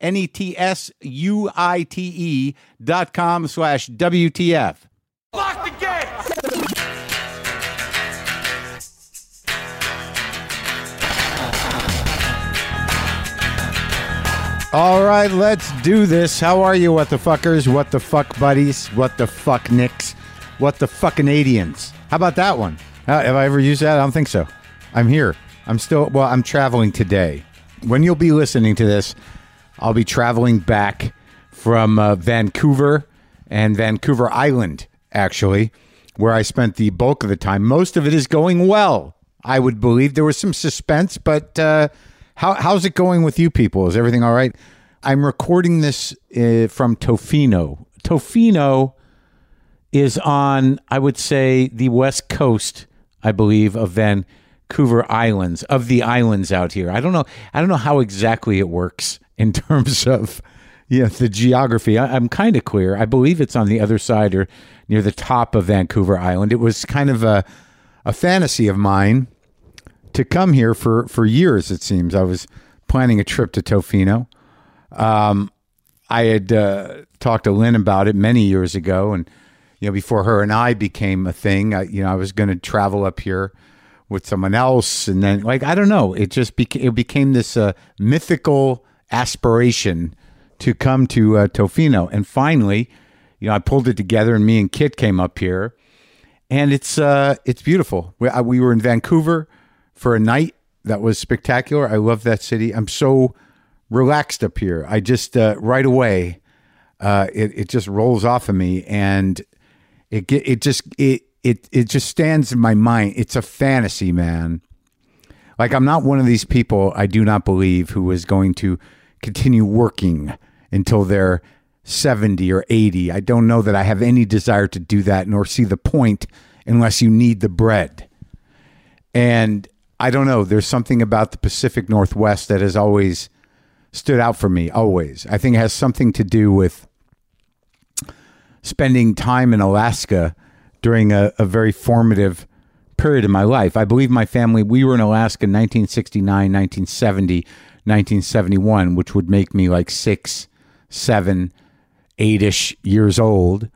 N E T S U I T E dot com slash WTF. Lock the gates! All right, let's do this. How are you, what the fuckers? What the fuck buddies? What the fuck nicks? What the fucking Canadians? How about that one? Uh, have I ever used that? I don't think so. I'm here. I'm still, well, I'm traveling today. When you'll be listening to this, I'll be traveling back from uh, Vancouver and Vancouver Island, actually, where I spent the bulk of the time. Most of it is going well, I would believe. There was some suspense, but uh, how, how's it going with you people? Is everything all right? I'm recording this uh, from Tofino. Tofino is on, I would say, the west coast, I believe, of Vancouver Islands, of the islands out here. I don't know. I don't know how exactly it works in terms of yeah the geography. I, I'm kind of clear. I believe it's on the other side or near the top of Vancouver Island. It was kind of a a fantasy of mine to come here for for years. It seems I was planning a trip to Tofino. Um, I had uh, talked to Lynn about it many years ago, and you know, before her and I became a thing, I, you know, I was going to travel up here with someone else, and then like I don't know, it just became it became this uh, mythical aspiration to come to uh, Tofino, and finally, you know, I pulled it together, and me and Kit came up here, and it's uh, it's beautiful. We, I, we were in Vancouver for a night that was spectacular. I love that city. I'm so relaxed up here. I just uh, right away, uh, it it just rolls off of me, and it get it just it it it just stands in my mind. It's a fantasy, man. Like I'm not one of these people. I do not believe who is going to continue working until they're 70 or 80. I don't know that I have any desire to do that, nor see the point unless you need the bread. And I don't know. There's something about the Pacific Northwest that has always stood out for me. Always. I think it has something to do with spending time in Alaska during a, a very formative period in my life. I believe my family, we were in Alaska in 1969, 1970, 1971, which would make me like six, seven, eight ish years old.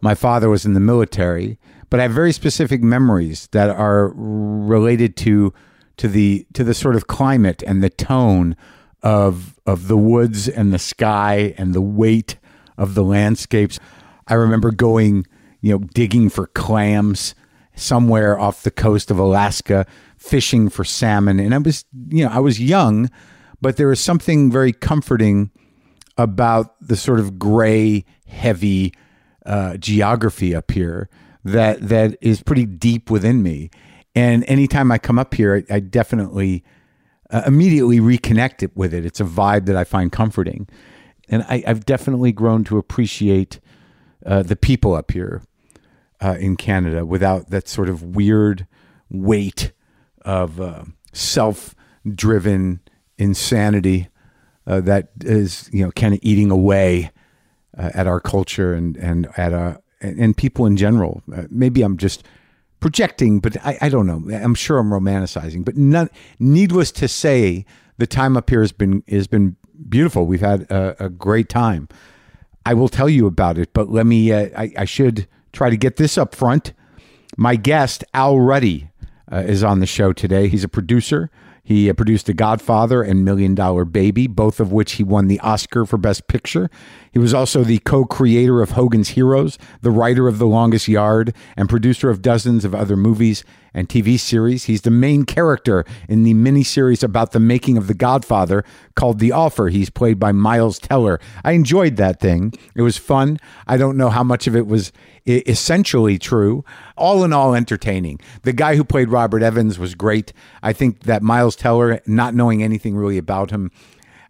My father was in the military, but I have very specific memories that are related to to the to the sort of climate and the tone of of the woods and the sky and the weight of the landscapes. I remember going, you know, digging for clams somewhere off the coast of Alaska, fishing for salmon, and I was, you know, I was young, but there is something very comforting about the sort of gray, heavy uh, geography up here that that is pretty deep within me. And anytime I come up here, I, I definitely uh, immediately reconnect it with it. It's a vibe that I find comforting, and I, I've definitely grown to appreciate uh, the people up here uh, in Canada without that sort of weird weight of uh, self-driven insanity uh, that is, you know, kind of eating away uh, at our culture and and at our and, people in general. Uh, maybe I'm just projecting, but I, I don't know. I'm sure I'm romanticizing. But none, needless to say, the time up here has been has been beautiful. We've had a, a great time. I will tell you about it, but let me. Uh, I, I should try to get this up front. My guest Al Ruddy uh, is on the show today. He's a producer. He uh, produced The Godfather and Million Dollar Baby, both of which he won the Oscar for Best Picture. He was also the co creator of Hogan's Heroes, the writer of The Longest Yard, and producer of dozens of other movies and TV series. He's the main character in the miniseries about the making of The Godfather called The Offer. He's played by Miles Teller. I enjoyed that thing. It was fun. I don't know how much of it was essentially true. All in all, entertaining. The guy who played Robert Evans was great. I think that Miles Teller, not knowing anything really about him,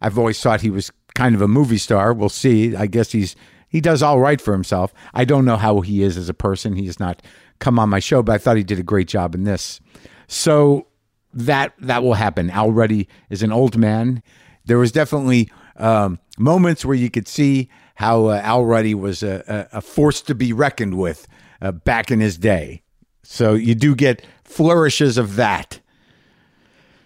I've always thought he was kind of a movie star. We'll see. I guess he's he does all right for himself. I don't know how he is as a person. He has not come on my show, but I thought he did a great job in this. So that that will happen. Al Ruddy is an old man. There was definitely um, moments where you could see how uh, Al Ruddy was a, a, force to be reckoned with uh, back in his day. So you do get flourishes of that.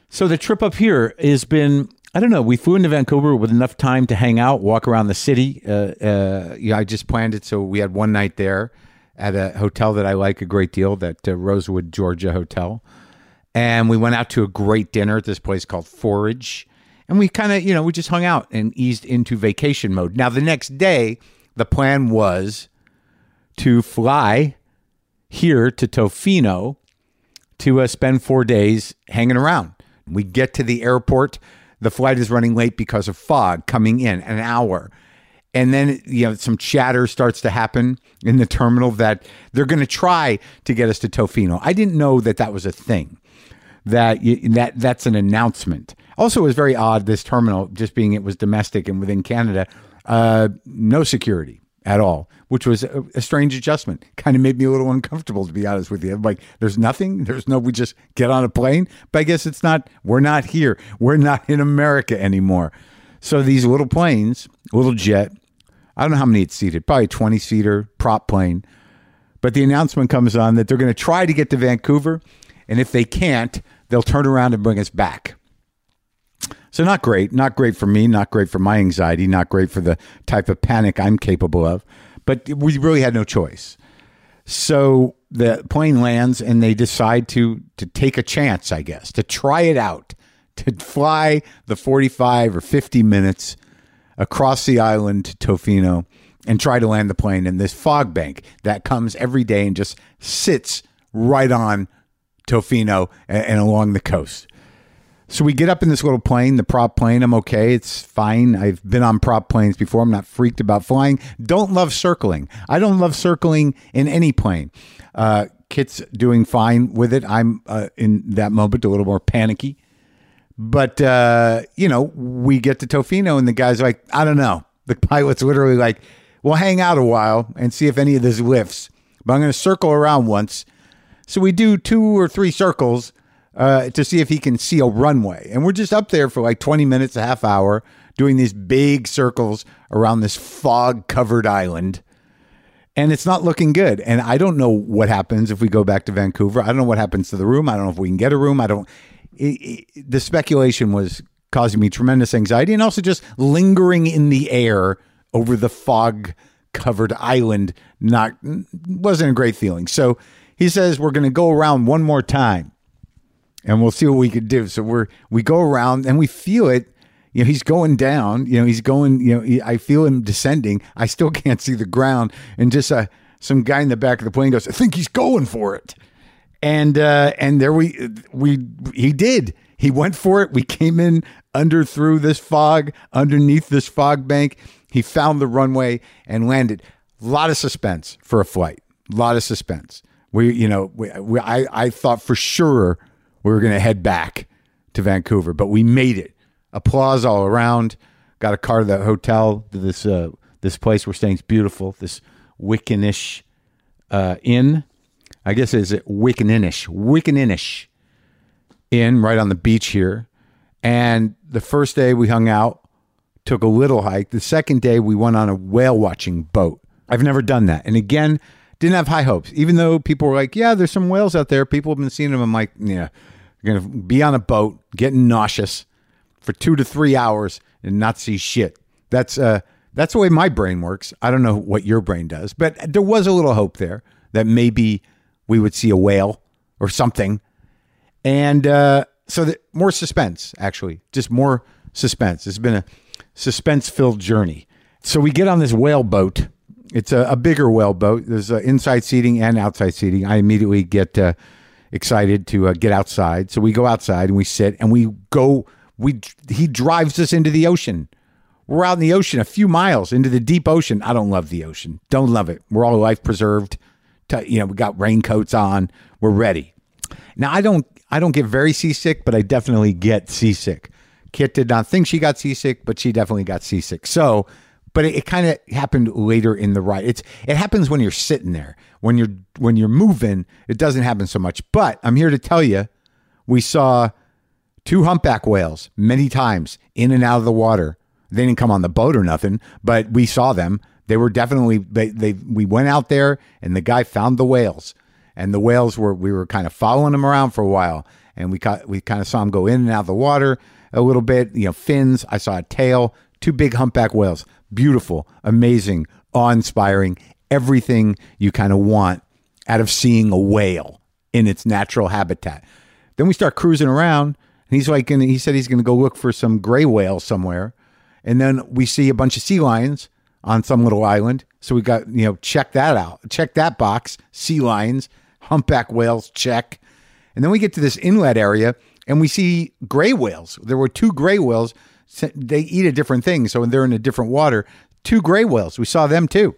So the trip up here has been. I don't know. We flew into Vancouver with enough time to hang out, walk around the city. Uh, uh, yeah, I just planned it so we had one night there at a hotel that I like a great deal, that uh, Rosewood, Georgia hotel. And we went out to a great dinner at this place called Forage. And we kind of, you know, we just hung out and eased into vacation mode. Now, the next day, the plan was to fly here to Tofino to uh, spend four days hanging around. We get to the airport. The flight is running late because of fog coming in an hour. And then, you know, some chatter starts to happen in the terminal that they're going to try to get us to Tofino. I didn't know that that was a thing. That that that's an announcement. Also, it was very odd. This terminal, just being it was domestic and within Canada, uh, no security at all, which was a, a strange adjustment. Kind of made me a little uncomfortable, to be honest with you. I'm like, there's nothing. There's no. We just get on a plane. But I guess it's not. We're not here. We're not in America anymore. So these little planes, little jet. I don't know how many it's seated. Probably 20 seater prop plane. But the announcement comes on that they're going to try to get to Vancouver, and if they can't, they'll turn around and bring us back. So not great, not great for me, not great for my anxiety, not great for the type of panic I'm capable of. But we really had no choice. So the plane lands and they decide to to take a chance, I guess, to try it out, to fly the 45 or 50 minutes across the island to Tofino and try to land the plane in this fog bank that comes every day and just sits right on Tofino and, and along the coast. So we get up in this little plane, the prop plane. I'm okay. It's fine. I've been on prop planes before. I'm not freaked about flying. Don't love circling. I don't love circling in any plane. Uh, Kit's doing fine with it. I'm uh, in that moment a little more panicky. But, uh, you know, we get to Tofino and the guy's like, I don't know. The pilot's literally like, we'll hang out a while and see if any of this lifts. But I'm going to circle around once. So we do two or three circles uh, to see if he can see a runway. And we're just up there for like 20 minutes, a half hour, doing these big circles around this fog covered island. And it's not looking good. And I don't know what happens if we go back to Vancouver. I don't know what happens to the room. I don't know if we can get a room. I don't. It, it, the speculation was causing me tremendous anxiety and also just lingering in the air over the fog covered island. Not wasn't a great feeling. So he says we're going to go around one more time and we'll see what we could do. So we're we go around and we feel it. You know, he's going down. You know, he's going. You know, he, I feel him descending. I still can't see the ground, and just uh, some guy in the back of the plane goes, "I think he's going for it," and uh, and there we we he did. He went for it. We came in under through this fog, underneath this fog bank. He found the runway and landed. A lot of suspense for a flight. A lot of suspense. We, you know, we, we, I, I thought for sure we were going to head back to Vancouver, but we made it. Applause all around. Got a car to the hotel. To this uh, this place we're staying. It's beautiful. This Wickenish uh, inn. I guess it's Wickaninnish. Wickaninnish inn right on the beach here. And the first day we hung out, took a little hike. The second day we went on a whale watching boat. I've never done that. And again, didn't have high hopes. Even though people were like, yeah, there's some whales out there. People have been seeing them. I'm like, yeah, you're going to be on a boat, getting nauseous for two to three hours and not see shit. That's, uh, that's the way my brain works. I don't know what your brain does, but there was a little hope there that maybe we would see a whale or something. And, uh, so that more suspense, actually, just more suspense. It's been a suspense filled journey. So we get on this whale boat. It's a, a bigger whale boat. There's uh, inside seating and outside seating. I immediately get uh, excited to uh, get outside. So we go outside and we sit and we go. We he drives us into the ocean. We're out in the ocean, a few miles into the deep ocean. I don't love the ocean. Don't love it. We're all life preserved. T- You know, we got raincoats on. We're ready. Now I don't I don't get very seasick, but I definitely get seasick. Kit did not think she got seasick, but she definitely got seasick. So, but it, it kind of happened later in the ride. It's it happens when you're sitting there. When you're when you're moving, it doesn't happen so much. But I'm here to tell you, we saw two humpback whales many times in and out of the water. They didn't come on the boat or nothing, but we saw them. They were definitely they they we went out there and the guy found the whales. And the whales were we were kind of following them around for a while and we caught, we kind of saw them go in and out of the water a little bit, you know, fins, I saw a tail, two big humpback whales. Beautiful, amazing, awe-inspiring, everything you kind of want out of seeing a whale in its natural habitat. Then we start cruising around, and he's like, and he said he's going to go look for some gray whale somewhere, and then we see a bunch of sea lions on some little island. So we got you know check that out, check that box. Sea lions, humpback whales, check. And then we get to this inlet area, and we see gray whales. There were two gray whales. They eat a different thing, so when they're in a different water. Two gray whales. We saw them too,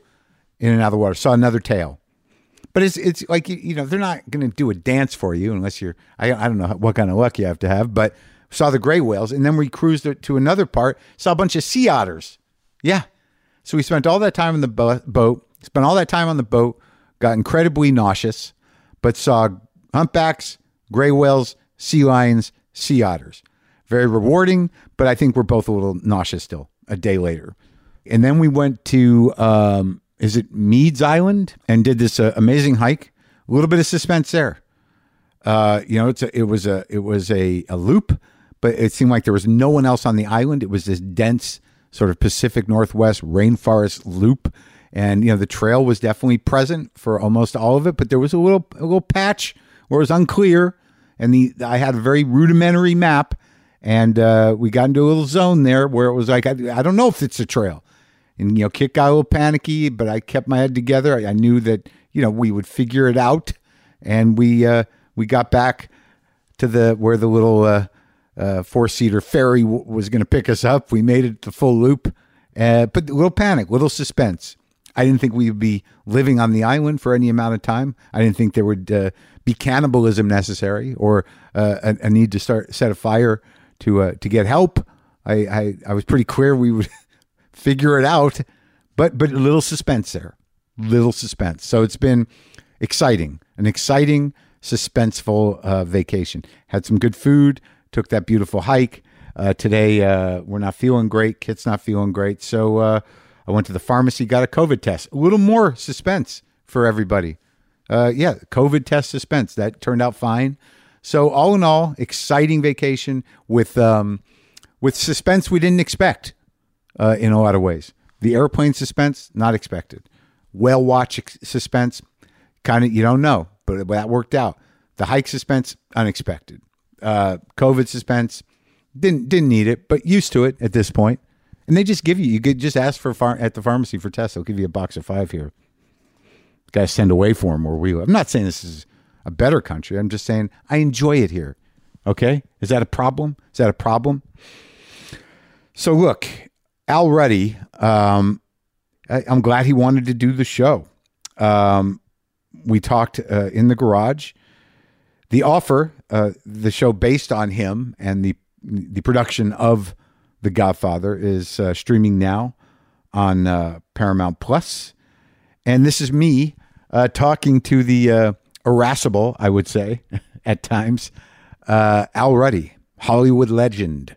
in and out of the water. Saw another tail. But it's it's like you, know they're not going to do a dance for you unless you're I I don't know what kind of luck you have to have. But saw the gray whales, and then we cruised to- to another part. Saw a bunch of sea otters. Yeah. So we spent all that time in the bo- boat. Spent all that time on the boat. Got incredibly nauseous, but saw humpbacks, gray whales, sea lions, sea otters. Very rewarding, but I think we're both a little nauseous still. A day later, and then we went to um, is it Meares Island and did this uh, amazing hike. A little bit of suspense there. Uh, you know, it's a, it was a it was a, a loop, but it seemed like there was no one else on the island. It was this dense sort of Pacific Northwest rainforest loop, and you know the trail was definitely present for almost all of it, but there was a little a little patch where it was unclear, and the I had a very rudimentary map, and uh, we got into a little zone there where it was like I, I don't know if it's a trail, and you know Kit got a little panicky, but I kept my head together. I, I knew that you know we would figure it out, and we uh, we got back to the where the little uh, uh, four seater ferry w- was going to pick us up. We made it the full loop, uh, but a little panic, little suspense. I didn't think we would be living on the island for any amount of time. I didn't think there would uh, be cannibalism necessary or uh, a, a need to start set a fire to uh, to get help. I, I I was pretty clear we would figure it out, but but a little suspense there, little suspense. So it's been exciting, an exciting, suspenseful uh, vacation. Had some good food, took that beautiful hike. Uh, today uh, we're not feeling great. Kit's not feeling great, so uh, I went to the pharmacy, got a COVID test. A little more suspense for everybody. Uh, yeah, COVID test suspense that turned out fine. So all in all, exciting vacation with um, with suspense we didn't expect uh, in a lot of ways. The airplane suspense, not expected. Whale watch ex- suspense, kind of you don't know, but that worked out. The hike suspense, unexpected. Uh, COVID suspense, didn't didn't need it, but used to it at this point. And they just give you you could just ask for phar- at the pharmacy for tests. They'll give you a box of five here. Got to send away for them where we live. I'm not saying this is a better country. I'm just saying I enjoy it here. Okay, is that a problem? Is that a problem? So look, Al Ruddy, um, I, I'm glad he wanted to do the show. Um, we talked uh, in the garage. The offer, uh, the show based on him and the the production of The Godfather, is uh, streaming now on uh, Paramount Plus. And this is me uh, talking to the uh, irascible, I would say, at times, uh, Al Ruddy, Hollywood legend.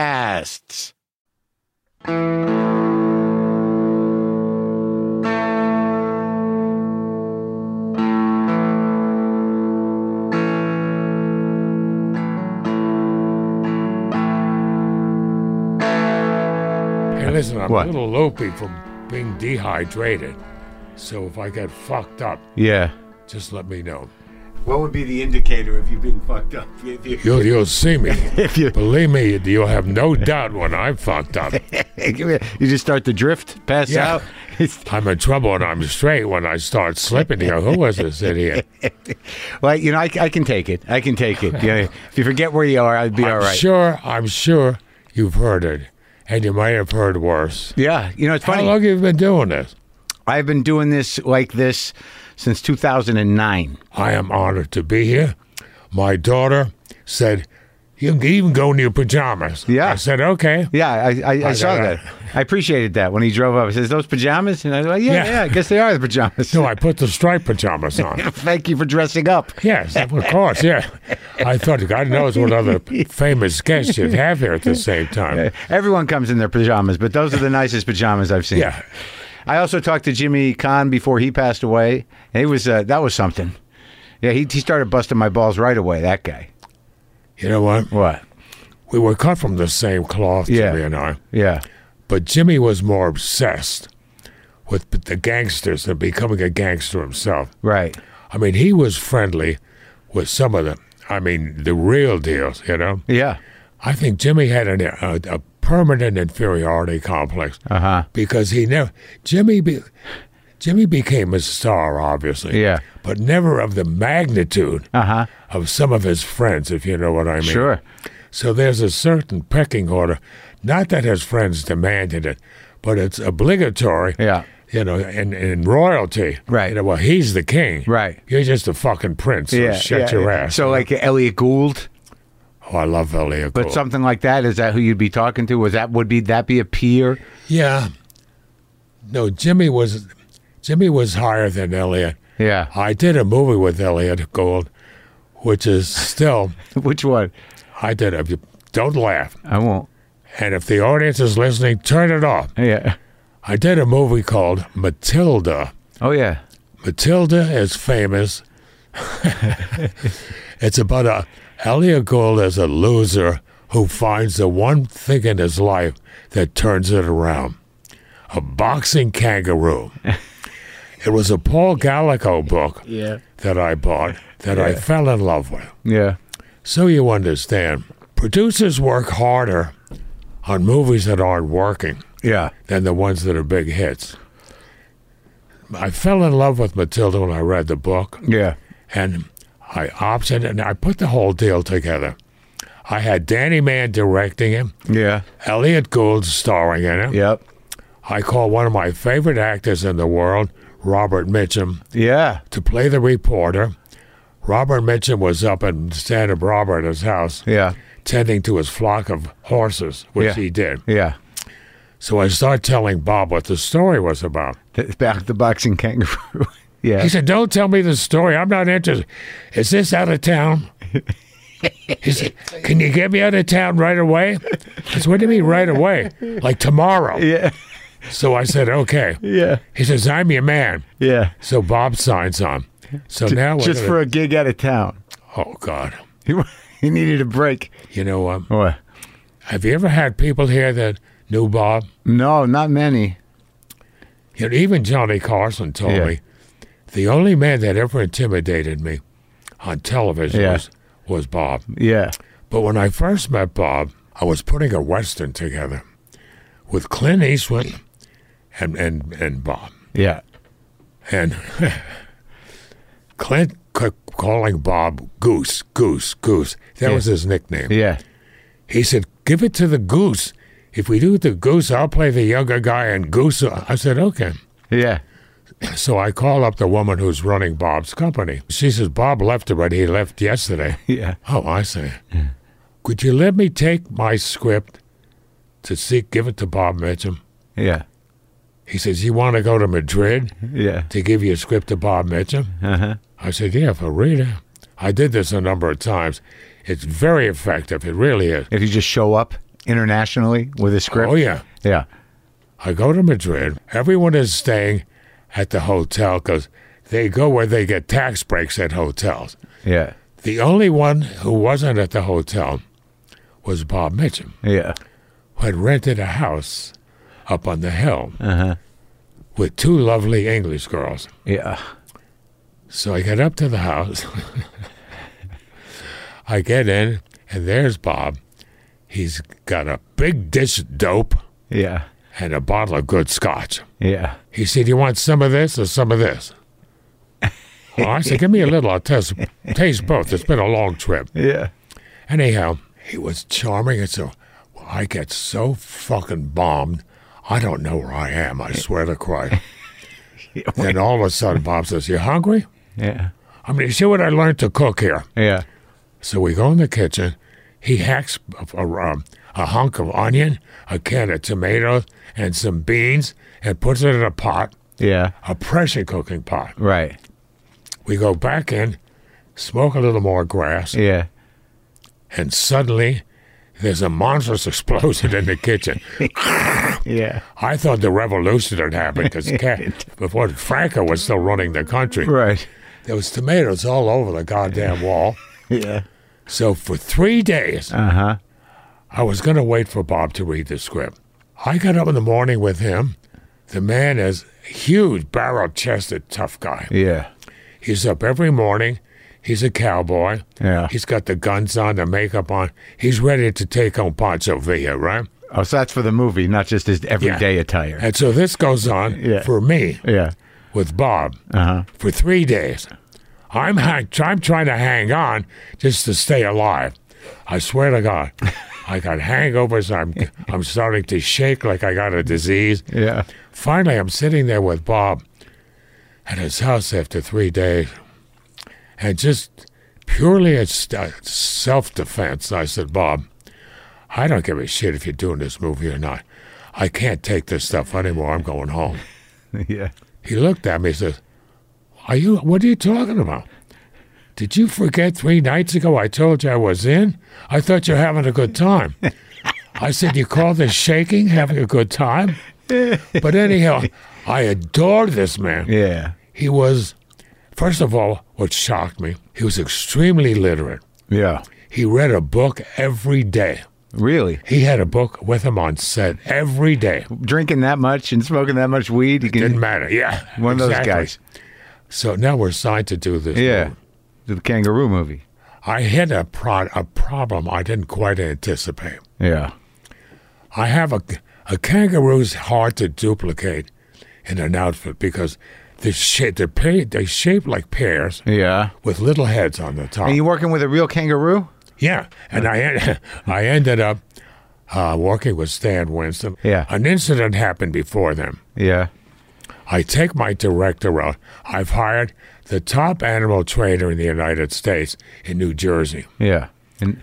podcasts. Hey, listen, I'm What? a little loopy from being dehydrated. So if I get fucked up, Yeah. just let me know. What would be the indicator of you being fucked up? If you, You'll, you'll see me. if you, Believe me, you'll have no doubt when I'm fucked up. you just start to drift, pass Yeah. out. I'm in trouble and I'm straight when I start slipping. You go, who was this idiot? well, you know, I, I can take it. I can take it. Yeah, if you forget where you are, I'd be I'm all right. sure, I'm sure you've heard it. And you might have heard worse. Yeah, you know, it's funny. How long have you been doing this? I've been doing this like this since 2009. I am honored to be here. My daughter said, you can even go in your pajamas. Yeah. I said, okay. Yeah, I, I, I saw that. I appreciated that when he drove up. He says, "Those pajamas," and I was like, "Yeah, yeah, Yeah. I guess they are the pajamas." No, I put the striped pajamas on. Thank you for dressing up. Yes, of course, yeah. I thought God knows what other famous guests you'd have here at the same time. Everyone comes in their pajamas, but those are the nicest pajamas I've seen. Yeah. I also talked to Jimmy Caan before he passed away. And he was uh, that was something. Yeah, he, he started busting my balls right away. That guy. You know what? What? We were cut from the same cloth, Yeah. Jimmy and I. Yeah. But Jimmy was more obsessed with the gangsters and becoming a gangster himself. Right. I mean, he was friendly with some of them. I mean, the real deals, you know? Yeah. I think Jimmy had an, a, a permanent inferiority complex Uh huh. because he never, Jimmy, be, Jimmy became a star, obviously. Yeah. But never of the magnitude Uh huh. of some of his friends, if you know what I mean. Sure. So there's a certain pecking order. Not that his friends demanded it, but it's obligatory. Yeah. You know, in, in royalty. Right. You know, well, he's the king. Right. You're just a fucking prince. So Yeah. shut yeah, your yeah. ass. So like Elliot Gould, oh, I love Elliot but something like that. Is that who you'd be talking to? Was that would be that be a peer? Yeah. No, Jimmy was Jimmy was higher than Elliot. Yeah. I did a movie with Elliot Gould, which is still Which one? I did a don't laugh. I won't. And if the audience is listening, turn it off. Yeah. I did a movie called Matilda. Oh yeah. Matilda is famous. it's about a Elliot Gould as a loser who finds the one thing in his life that turns it around. A boxing kangaroo. it was a Paul Gallico book Yeah. that I bought that I fell in love with. Yeah. So you understand, producers work harder on movies that aren't working Yeah. than the ones that are big hits. I fell in love with Matilda when I read the book, Yeah. and I optioned and I put the whole deal together. I had Danny Mann directing him. Yeah. Elliot Gould starring in it. Yep. I called one of my favorite actors in the world, Robert Mitchum, Yeah. to play the reporter. Robert Mitchum was up in Santa Barbara at his house, Yeah. tending to his flock of horses, which Yeah. he did. Yeah. So I started telling Bob what the story was about. Back the boxing kangaroo. yeah. He said, Don't tell me the story. I'm not interested. Is this out of town? He said, Can you get me out of town right away? I said, What do you mean right away? Like tomorrow. yeah. So I said, Okay. Yeah. He says, I'm your man. Yeah. So Bob signs on. So now we're Just for a gig out of town. Oh God. He, he needed a break. You know what? What? Have you ever had people here that knew Bob? No, not many. You know, even Johnny Carson told Yeah. me the only man that ever intimidated me on television Yeah. was, was Bob. Yeah. But when I first met Bob, I was putting a Western together with Clint Eastwood and, and, and Bob. Yeah. And Clint kept calling Bob Goose, Goose, Goose. That Yeah. was his nickname. Yeah. He said, Give it to the Goose. If we do the Goose, I'll play the younger guy and Goose. I said, Okay. Yeah. So I call up the woman who's running Bob's company. She says, Bob left already. He left yesterday. Yeah. Oh, I say. Could you let me take my script to see, give it to Bob Mitchum? Yeah. He says, You want to go to Madrid Yeah. to give you a script to Bob Mitchum? Uh-huh. I said, Yeah, for real. I did this a number of times. It's very effective. It really is. If you just show up internationally with a script. Oh, yeah. Yeah. I go to Madrid. Everyone is staying at the hotel because they go where they get tax breaks at hotels. Yeah. The only one who wasn't at the hotel was Bob Mitchum, Yeah. who had rented a house up on the hill Uh-huh. with two lovely English girls. Yeah. So I get up to the house. I get in, and there's Bob. He's got a big dish of dope Yeah. And a bottle of good scotch. Yeah. He said, You want some of this or some of this? Well, I said, Give me a little. I'll taste, taste both. It's been a long trip. Yeah. Anyhow, he was charming. And so I get so fucking bombed. I don't know where I am. I swear to Christ. then all of a sudden, Bob says, You hungry? Yeah. I mean, you see what I learned to cook here? Yeah. So we go in the kitchen. He hacks a, a, um, a hunk of onion, a can of tomatoes, and some beans, and puts it in a pot, Yeah. a pressure cooking pot. Right. We go back in, smoke a little more grass, Yeah. and suddenly there's a monstrous explosion in the kitchen. Yeah. I thought the revolution had happened because before Franco was still running the country. Right. There was tomatoes all over the goddamn wall. Yeah. So for three days, Uh-huh. I was going to wait for Bob to read the script. I got up in the morning with him. The man is a huge, barrel-chested, tough guy. Yeah. He's up every morning. He's a cowboy. Yeah. He's got the guns on, the makeup on. He's ready to take on Pancho Villa, right? Oh, so that's for the movie, not just his everyday attire. And so this goes on Yeah. for me Yeah. with Bob Uh-huh. for three days. I'm hang- I'm trying to hang on just to stay alive. I swear to God, I got hangovers. I'm I'm starting to shake like I got a disease. Yeah. Finally, I'm sitting there with Bob at his house after three days, and just purely as uh, self-defense, I said, "Bob, I don't give a shit if you're doing this movie or not. I can't take this stuff anymore. I'm going home." Yeah. He looked at me and says, Are you what are you talking about? Did you forget three nights ago I told you I was in? I thought you were having a good time. I said, You call this shaking having a good time? But anyhow, I adored this man. Yeah. He was first of all, what shocked me, he was extremely literate. Yeah. He read a book every day. Really? He had a book with him on set every day. Drinking that much and smoking that much weed, you can Didn't matter. Yeah. one of those guys. So now we're signed to do this. Yeah. movie. The kangaroo movie. I hit a pro- a problem I didn't quite anticipate. Yeah. I have a a kangaroo's hard to duplicate in an outfit because they're shaped they're, pa- they're shaped like pears Yeah. with little heads on the top. Are you working with a real kangaroo? yeah, and I en- I ended up uh, working with Stan Winston. Yeah. an incident happened before them. Yeah. I take my director out. I've hired the top animal trainer in the United States in New Jersey. Yeah. And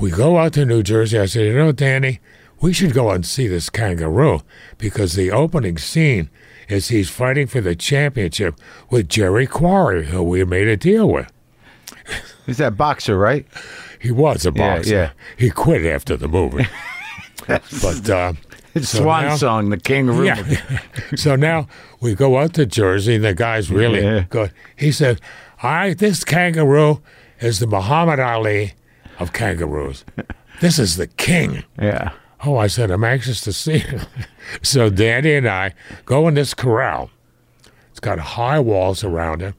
We go out to New Jersey. I said, you know, Danny, we should go and see this kangaroo because the opening scene is he's fighting for the championship with Jerry Quarry, who we made a deal with. he's that boxer, right? He was a boxer. yeah. He quit after the movie. but uh, So Swan now- Song, the kangaroo. yeah. so now we go out to Jersey, and the guy's really Yeah. good. He said, "I this kangaroo is the Muhammad Ali of kangaroos." This is the king. Yeah. Oh, I said, I'm anxious to see him. so Danny and I go in this corral. It's got high walls around it,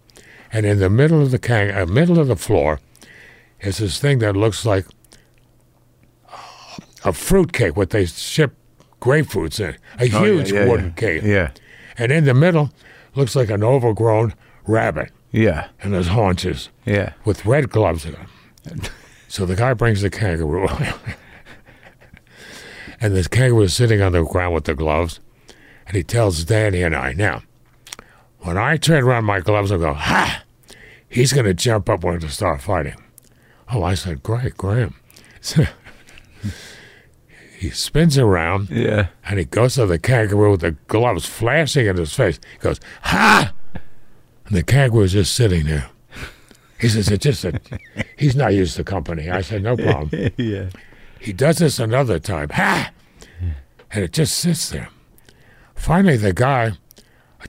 and in the middle of the can- uh, middle of the floor is this thing that looks like a fruitcake, what they ship grapefruits in, a huge Oh, yeah, yeah, wooden cake. Yeah. And in the middle looks like an overgrown rabbit Yeah. and his haunches Yeah. with red gloves in them. so the guy brings the kangaroo. and the kangaroo is sitting on the ground with the gloves. And he tells Danny and I, now, when I turn around my gloves and go, ha, he's going to jump up to start fighting. Oh, I said, great, Graham. He spins around Yeah. and he goes to the kangaroo with the gloves flashing in his face. He goes, Ha! And the kangaroo is just sitting there. He says, It's just that he's not used to company. I said, No problem. Yeah. He does this another time. Ha! And it just sits there. Finally, the guy,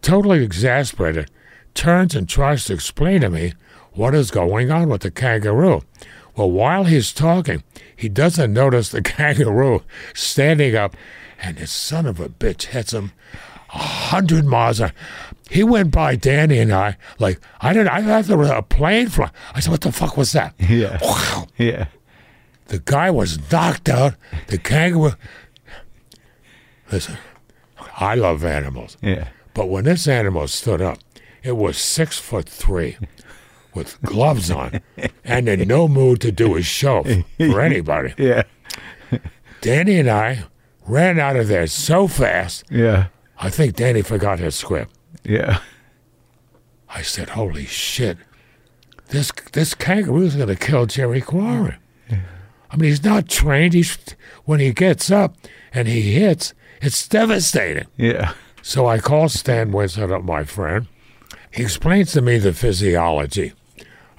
totally exasperated, turns and tries to explain to me what is going on with the kangaroo. Well, while he's talking, he doesn't notice the kangaroo standing up, and his son of a bitch hits him a hundred miles. an He went by Danny and I like I didn't. I thought there was a plane fly. I said, "What the fuck was that?" Yeah. Wow. Yeah. The guy was knocked out. The kangaroo. Listen, I love animals, Yeah. but when this animal stood up, it was six foot three, with gloves on, and in no mood to do a show for anybody. Yeah. Danny and I ran out of there so fast. Yeah. I think Danny forgot his script. Yeah. I said, "Holy shit! This this kangaroo's gonna kill Jerry Quarry." I mean, he's not trained. He's when he gets up and he hits, it's devastating. Yeah. So I called Stan Winston up, my friend. He explains to me the physiology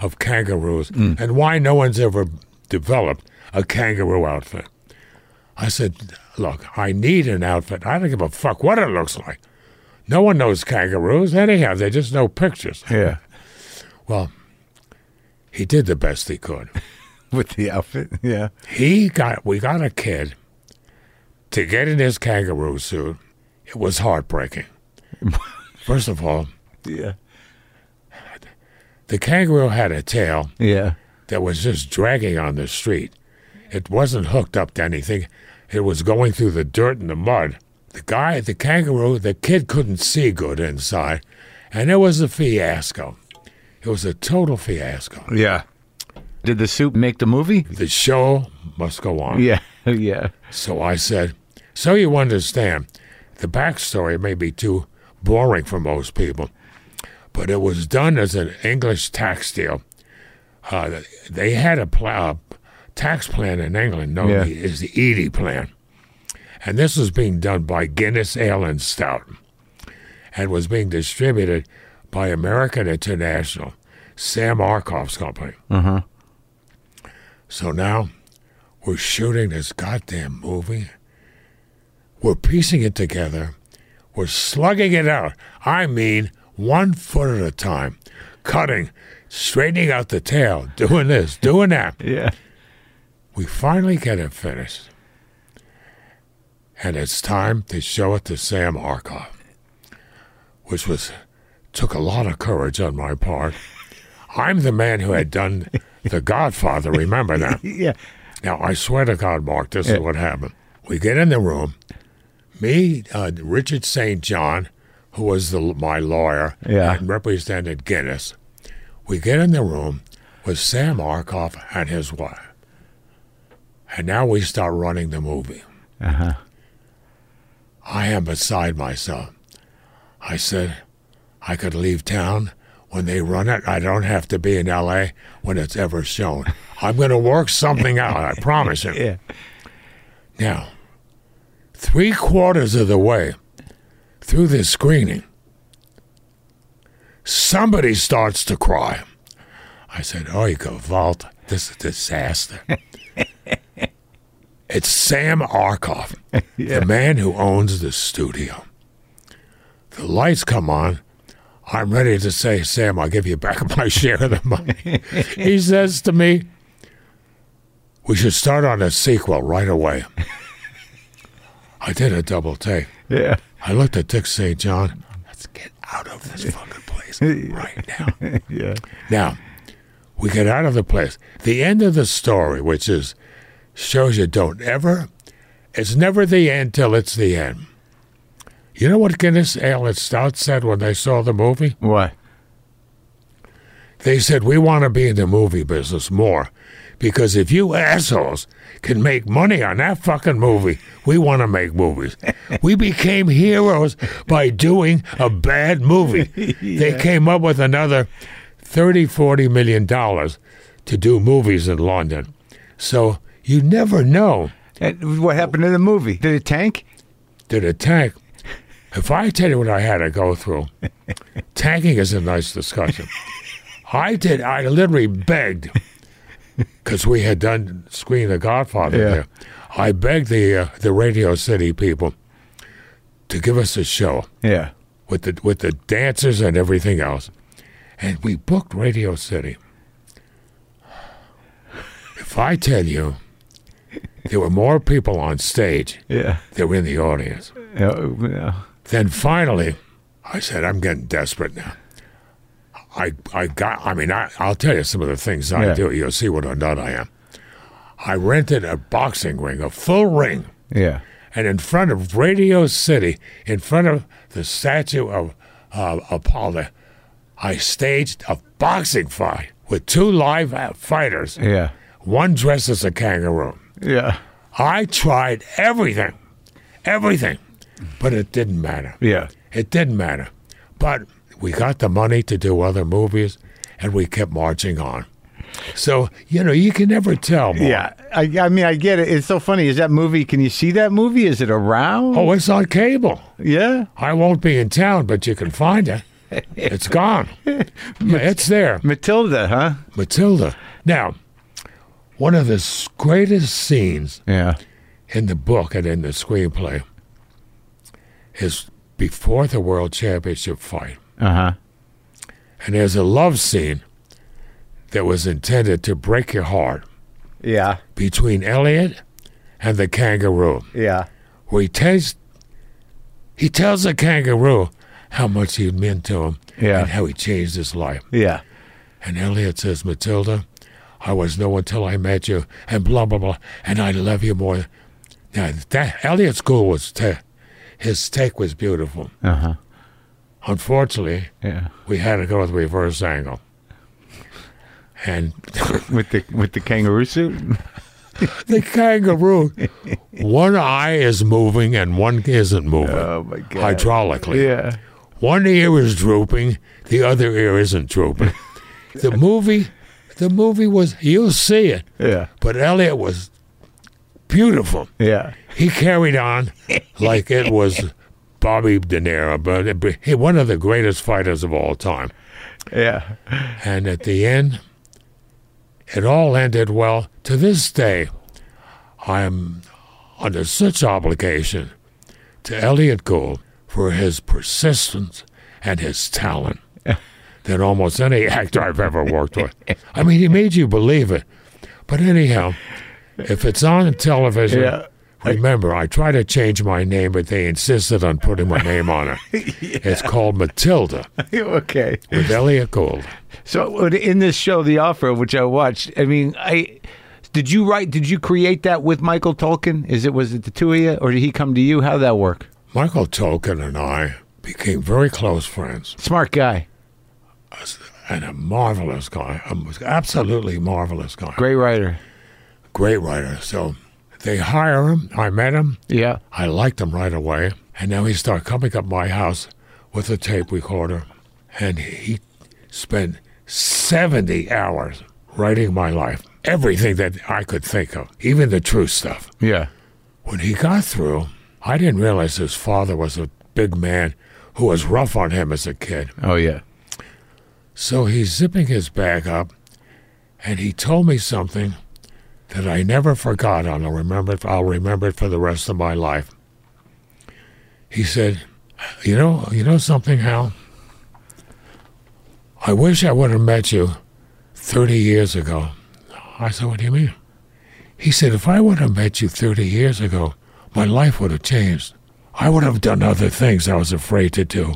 of kangaroos mm. and why no one's ever developed a kangaroo outfit. I said, Look, I need an outfit. I don't give a fuck what it looks like. No one knows kangaroos anyhow. They just know pictures. Yeah. Well, he did the best he could. With the outfit. Yeah. He got we got a kid to get in his kangaroo suit. It was heartbreaking. First of all, Yeah. The kangaroo had a tail Yeah. that was just dragging on the street. It wasn't hooked up to anything. It was going through the dirt and the mud. The guy, the kangaroo, the kid couldn't see good inside, and it was a fiasco. It was a total fiasco. Yeah. Did the soup make the movie? The show must go on. Yeah. Yeah. So I said, So you understand, the backstory may be too boring for most people, but it was done as an English tax deal. Uh, they had a pl- uh, tax plan in England known Yeah. as the Eady Plan. And this was being done by Guinness Ale and Stout and was being distributed by American International, Sam Arkoff's company. Uh-huh. So now we're shooting this goddamn movie. We're piecing it together. We're slugging it out. I mean, one foot at a time, cutting, straightening out the tail, doing this, doing that. Yeah. We finally get it finished. And it's time to show it to Sam Arkoff, which was took a lot of courage on my part. I'm the man who had done The Godfather, remember that? Yeah. Now, I swear to God, Marc, this Yeah. is what happened. We get in the room. Me, uh, Richard St. John, who was the, my lawyer Yeah. and represented Guinness, we get in the room with Sam Arkoff and his wife. And now we start running the movie. Uh-huh. I am beside myself. I said, I could leave town when they run it. I don't have to be in L.A. when it's ever shown. I'm going to work something out, I promise you. Yeah. Now, three quarters of the way through this screening, somebody starts to cry. I said, Oh, you go, Vault, this is a disaster. it's Sam Arkoff, the man who owns the studio. The lights come on. I'm ready to say, Sam, I'll give you back my share of the money. he says to me, we should start on a sequel right away. I did a double take. Yeah. I looked at Dick St. John. Let's get out of this fucking place right now. Yeah. Now, we get out of the place. The end of the story, which is shows you don't ever, it's never the end till it's the end. You know what Guinness Ale and Stout said when they saw the movie? What? They said, We want to be in the movie business more because if you assholes can make money on that fucking movie, we want to make movies. we became heroes by doing a bad movie. They came up with another 30, 40 million dollars to do movies in London. So you never know. And what happened to the movie? Did it tank? Did it tank? If I tell you what I had to go through, tanking is a nice discussion. I did. I literally begged because we had done screen The Godfather Yeah. there. I begged the uh, the Radio City people to give us a show Yeah. with the with the dancers and everything else, and we booked Radio City. If I tell you, there were more people on stage Yeah. than were in the audience. Yeah. yeah. Then finally, I said, I'm getting desperate now. I, I got, I mean, I, I'll tell you some of the things I Yeah. do. You'll see what a nut I am. I rented a boxing ring, a full ring, Yeah. and in front of Radio City, in front of the statue of uh, Apollo, I staged a boxing fight with two live fighters, Yeah. one dressed as a kangaroo. Yeah. I tried everything, everything, but it didn't matter. Yeah. It didn't matter. But we got the money to do other movies, and we kept marching on. So, you know, you can never tell. Mark. Yeah. I, I mean, I get it. It's so funny. Is that movie? Can you see that movie? Is it around? Oh, it's on cable. yeah. I won't be in town, but you can find it. It's gone. It's there. Matilda, huh? Matilda. Now, one of the greatest scenes Yeah. in the book and in the screenplay is before the World Championship fight. Uh huh. And there's a love scene that was intended to break your heart Yeah. between Elliott and the kangaroo, Yeah. where he tells he tells the kangaroo how much he meant to him Yeah. and how he changed his life. Yeah. And Elliott says, Matilda, I was no one till I met you, and blah blah blah, and I love you more. Now that Elliott's school was te- his take was beautiful. Uh huh. Unfortunately, Yeah. we had to go with reverse angle. And With the with the kangaroo suit. the kangaroo, one eye is moving and one isn't moving Oh my god. hydraulically. Yeah. One ear is drooping, the other ear isn't drooping. the movie, the movie was you'll see it, Yeah. but Elliott was beautiful. Yeah. He carried on like it was Bobby De Niro, but it, but he one of the greatest fighters of all time. Yeah. And at the end, it all ended well. To this day, I am under such obligation to Elliott Gould for his persistence and his talent than almost any actor I've ever worked with. I mean, he made you believe it. But anyhow, if it's on television, Yeah. Remember, I tried to change my name, but they insisted on putting my name on it. It's called Matilda okay. with Elliott Gould. So in this show, The Offer, which I watched, I mean, I did you write? Did you create that with Michael Tolkin? Is it was it the two of you, or did he come to you? How did that work? Michael Tolkin and I became very close friends Smart guy, and a marvelous guy, absolutely marvelous guy, great writer. great writer. So they hire him. I met him. Yeah. I liked him right away. And now he started coming up my house with a tape recorder. And he spent 70 hours writing my life, everything that I could think of, even the true stuff. Yeah. When he got through, I didn't realize his father was a big man who was rough on him as a kid. Oh yeah. So he's zipping his bag up, and he told me something that I never forgot. and I'll remember it. I'll remember it for the rest of my life. He said, "You know, you know something, Hal. I wish I would have met you thirty years ago." I said, "What do you mean?" He said, if I would have met you 30 years ago, my life would have changed. I would have done other things I was afraid to do.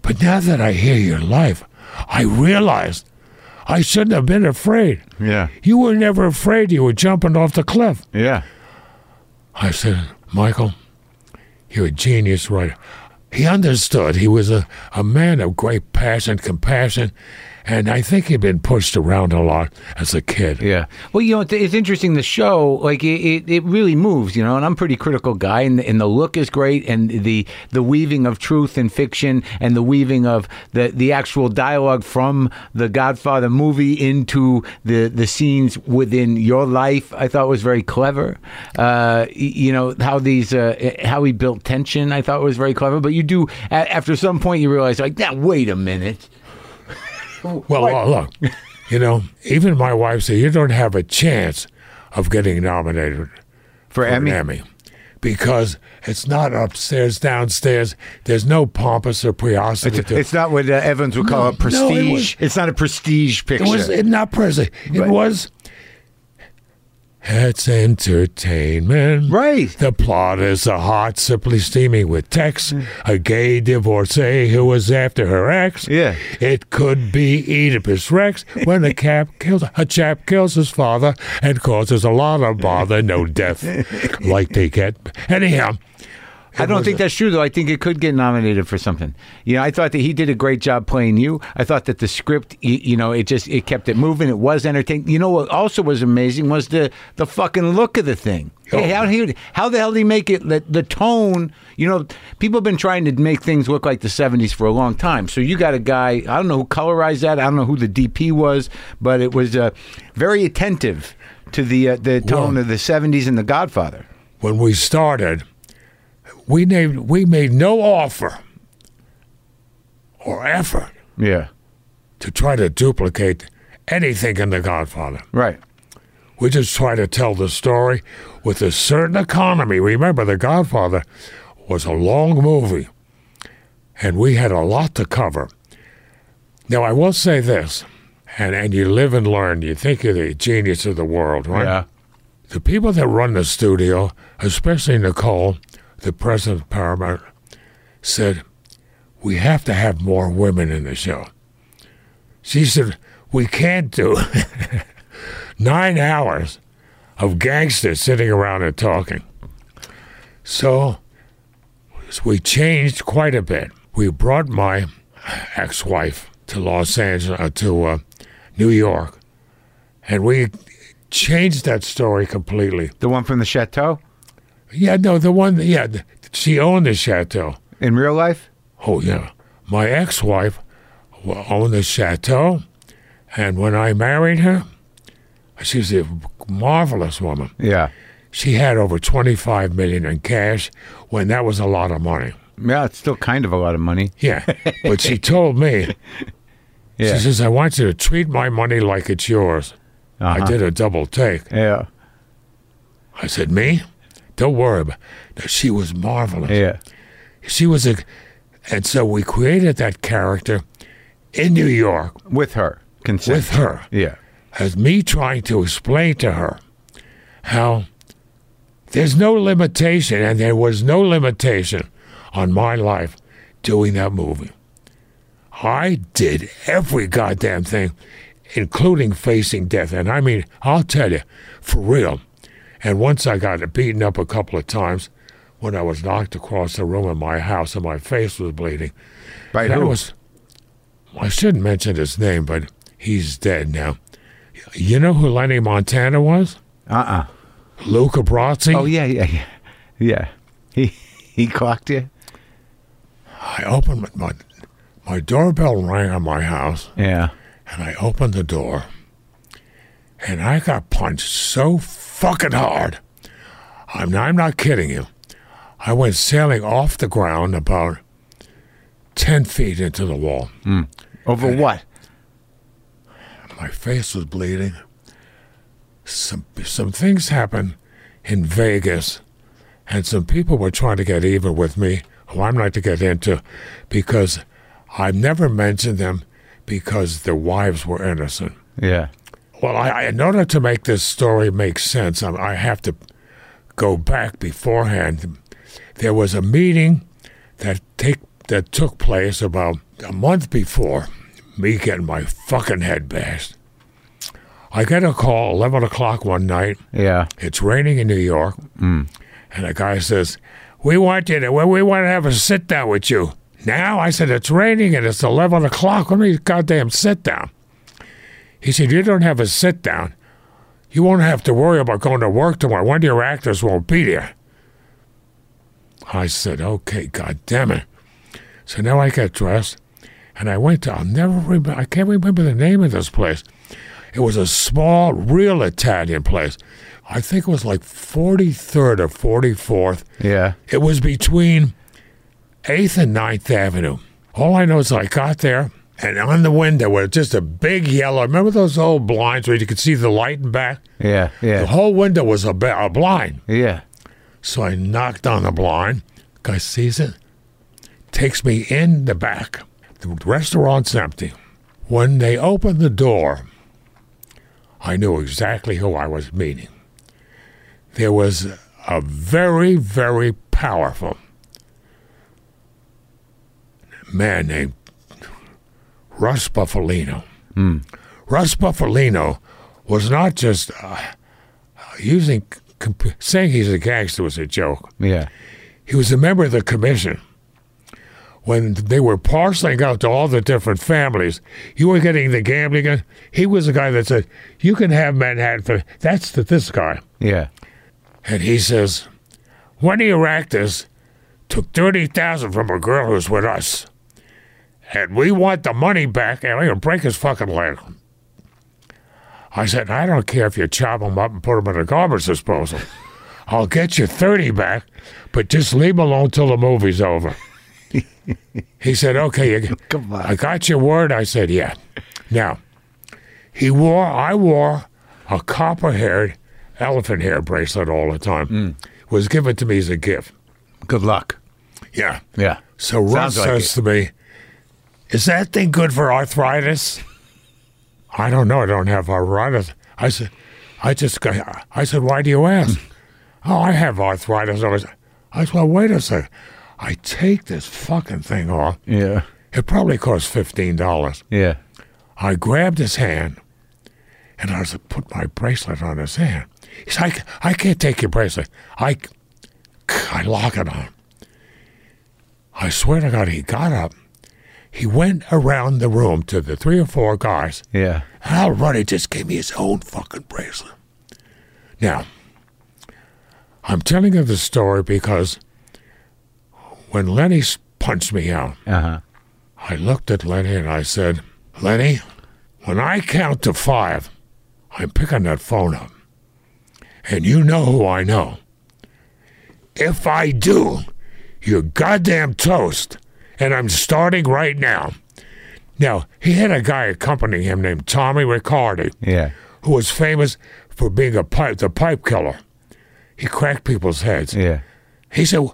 But now that I hear your life, I realized I shouldn't have been afraid. Yeah. You were never afraid you were jumping off the cliff. Yeah. I said, Michael, you're a genius writer. He understood. He was a, a man of great passion, compassion, and I think he'd been pushed around a lot as a kid. Yeah. Well, you know, it's- interesting. The show, like, it, it, really moves, you know, and I'm a pretty critical guy, and, and the look is great, and the the weaving of truth and fiction, and the weaving of the, the actual dialogue from the Godfather movie into the, the scenes within your life, I thought was very clever. Uh, you know, how these, uh, how he built tension, I thought was very clever. But you do, after some point, you realize, like, now, wait a minute. Well, look, you know, even my wife said, you don't have a chance of getting nominated For for an Emmy? Emmy because it's not upstairs, downstairs. There's no pompous or priosity It's, it's not what uh, Evans would call No, a no, it prestige. was- it's not a prestige picture. It was it, not present. It Right. was. It's entertainment. Right. The plot is a hot, simply steaming with Tex, mm. a gay divorcee who was after her ex. Yeah. It could be Oedipus Rex when a cap kills a chap kills his father and causes a lot of bother, no death like they get. Anyhow, I don't think a- that's true, though. I think it could get nominated for something. You know, I thought that he did a great job playing you. I thought that the script, you know, it just it kept it moving. It was entertaining. You know what also was amazing was the the fucking look of the thing. Hey, how, he, how the hell did he make it? The, the tone, you know, people have been trying to make things look like the 70s for a long time. So you got a guy, I don't know who colorized that. I don't know who the DP was, but it was uh, very attentive to the uh, the tone Well- of the 70s and The Godfather. when we started, we named we made no offer or effort Yeah. to try to duplicate anything in The Godfather. Right. We just try to tell the story with a certain economy. Remember, The Godfather was a long movie, and we had a lot to cover. Now, I will say this, and, and you live and learn. You think you're the genius of the world, right? Yeah. The people that run the studio, especially Nicole, the president of Paramount, said, We have to have more women in the show. She said, We can't do nine hours of gangsters sitting around and talking. So we changed quite a bit. We brought my ex wife to Los Angeles, uh, to uh, New York, and we changed that story completely. The one from the chateau Yeah, no, the one, yeah, she owned the chateau. in real life? Oh, yeah. My ex wife owned the chateau, and when I married her, she was a marvelous woman. Yeah. She had over 25 million in cash when that was a lot of money. Yeah, it's still kind of a lot of money. Yeah. but she told me, Yeah. she says, I want you to treat my money like it's yours. I Uh-huh. did a double take. Yeah. I said, Me? Don't worry about it. She was marvelous. Yeah. She was a. And so we created that character in New York With her. Consent. with her Yeah. as me trying to explain to her how there's no limitation, and there was no limitation on my life doing that movie. I did every goddamn thing, including facing death. And I mean, I'll tell you, for real. And once I got beaten up a couple of times when I was knocked across the room in my house and my face was bleeding. By That who? was. I shouldn't mention his name, but he's dead now. You know who Lenny Montana was? uh-uh. Luca Brasi. Oh, yeah, yeah, yeah. Yeah. He he clocked you? I opened my, my my doorbell rang on my house, Yeah. and I opened the door, and I got punched so fucking hard. I'm I'm not kidding you. I went sailing off the ground about ten feet into the wall. Hmm. Over what? My face was bleeding. Some some things happened in Vegas, and some people were trying to get even with me, who I'm not to get into, because I've never mentioned them because their wives were innocent. Yeah. Well, I, in order to make this story make sense, I, I have to go back beforehand. There was a meeting that take that took place about a month before me getting my fucking head bashed. I get a call eleven o'clock one night. Yeah. It's raining in New York, mm. and the guy says, "We want you to. We want to have a sit down with you." Now I said, "It's raining and it's eleven o'clock. Let me goddamn sit down." He said, "You don't have a sit down. You won't have to worry about going to work tomorrow. One of your actors won't be there." I said, "Okay, God damn it." So now I get dressed, and I went to. I'll never remember. I can't remember the name of this place. It was a small, real Italian place. I think it was like 43rd or 44th. Yeah. It was between 8th and 9th Avenue. All I know is I got there, and on the window was just a big yellow. Remember those old blinds where you could see the light in back? Yeah. yeah. The whole window was a, ba- a blind. Yeah. So I knocked on the blind. Guy sees it, takes me in the back. The restaurant's empty. When they opened the door, I knew exactly who I was meeting. There was a very, very powerful man named Russ Bufalino. Russ Bufalino was not just uh, using comp- saying he's a gangster was a joke. Yeah. He was a member of the commission. When they were parceling out to all the different families, you were getting the gambling. in. He was the guy that said, "You can have Manhattan for." That's the, this guy, Yeah. and he says, "One of your actors took thirty thousand from a girl who's with us, and we want the money back, and we're gonna break his fucking leg." I said, "I don't care if you chop him up and put him in a garbage disposal. I'll get you thirty back, but just leave him alone till the movie's over." he said, "Okay, you, Come on. I got your word." I said, "Yeah." Now, he wore, I wore a copper-haired elephant hair bracelet all the time. It was given to me as a gift. Good luck. Yeah. Yeah. So Russ like says to me, "Is that thing good for arthritis?" I don't know. I don't have arthritis. I said, "I just got." I said, "Why do you ask?" Hmm. oh, I have arthritis. I was. I said, "Well, wait a second. I take this fucking thing off. Yeah. It probably cost fifteen dollars." Yeah. I grabbed his hand, and I was put my bracelet on his hand. He said, I, I can't take your bracelet. I, I lock it on. I swear to God, he got up. He went around the room to the three or four guys. Yeah. Al Ruddy just gave me his own fucking bracelet. Now, I'm telling you the story because when Lenny punched me out, Uh huh. I looked at Lenny and I said, Lenny, when I count to five, I'm picking that phone up. And you know who I know. If I do, you're goddamn toast. And I'm starting right now. Now, he had a guy accompanying him named Tommy Riccardi, Yeah. who was famous for being a pipe, the pipe killer. He cracked people's heads. Yeah. He said,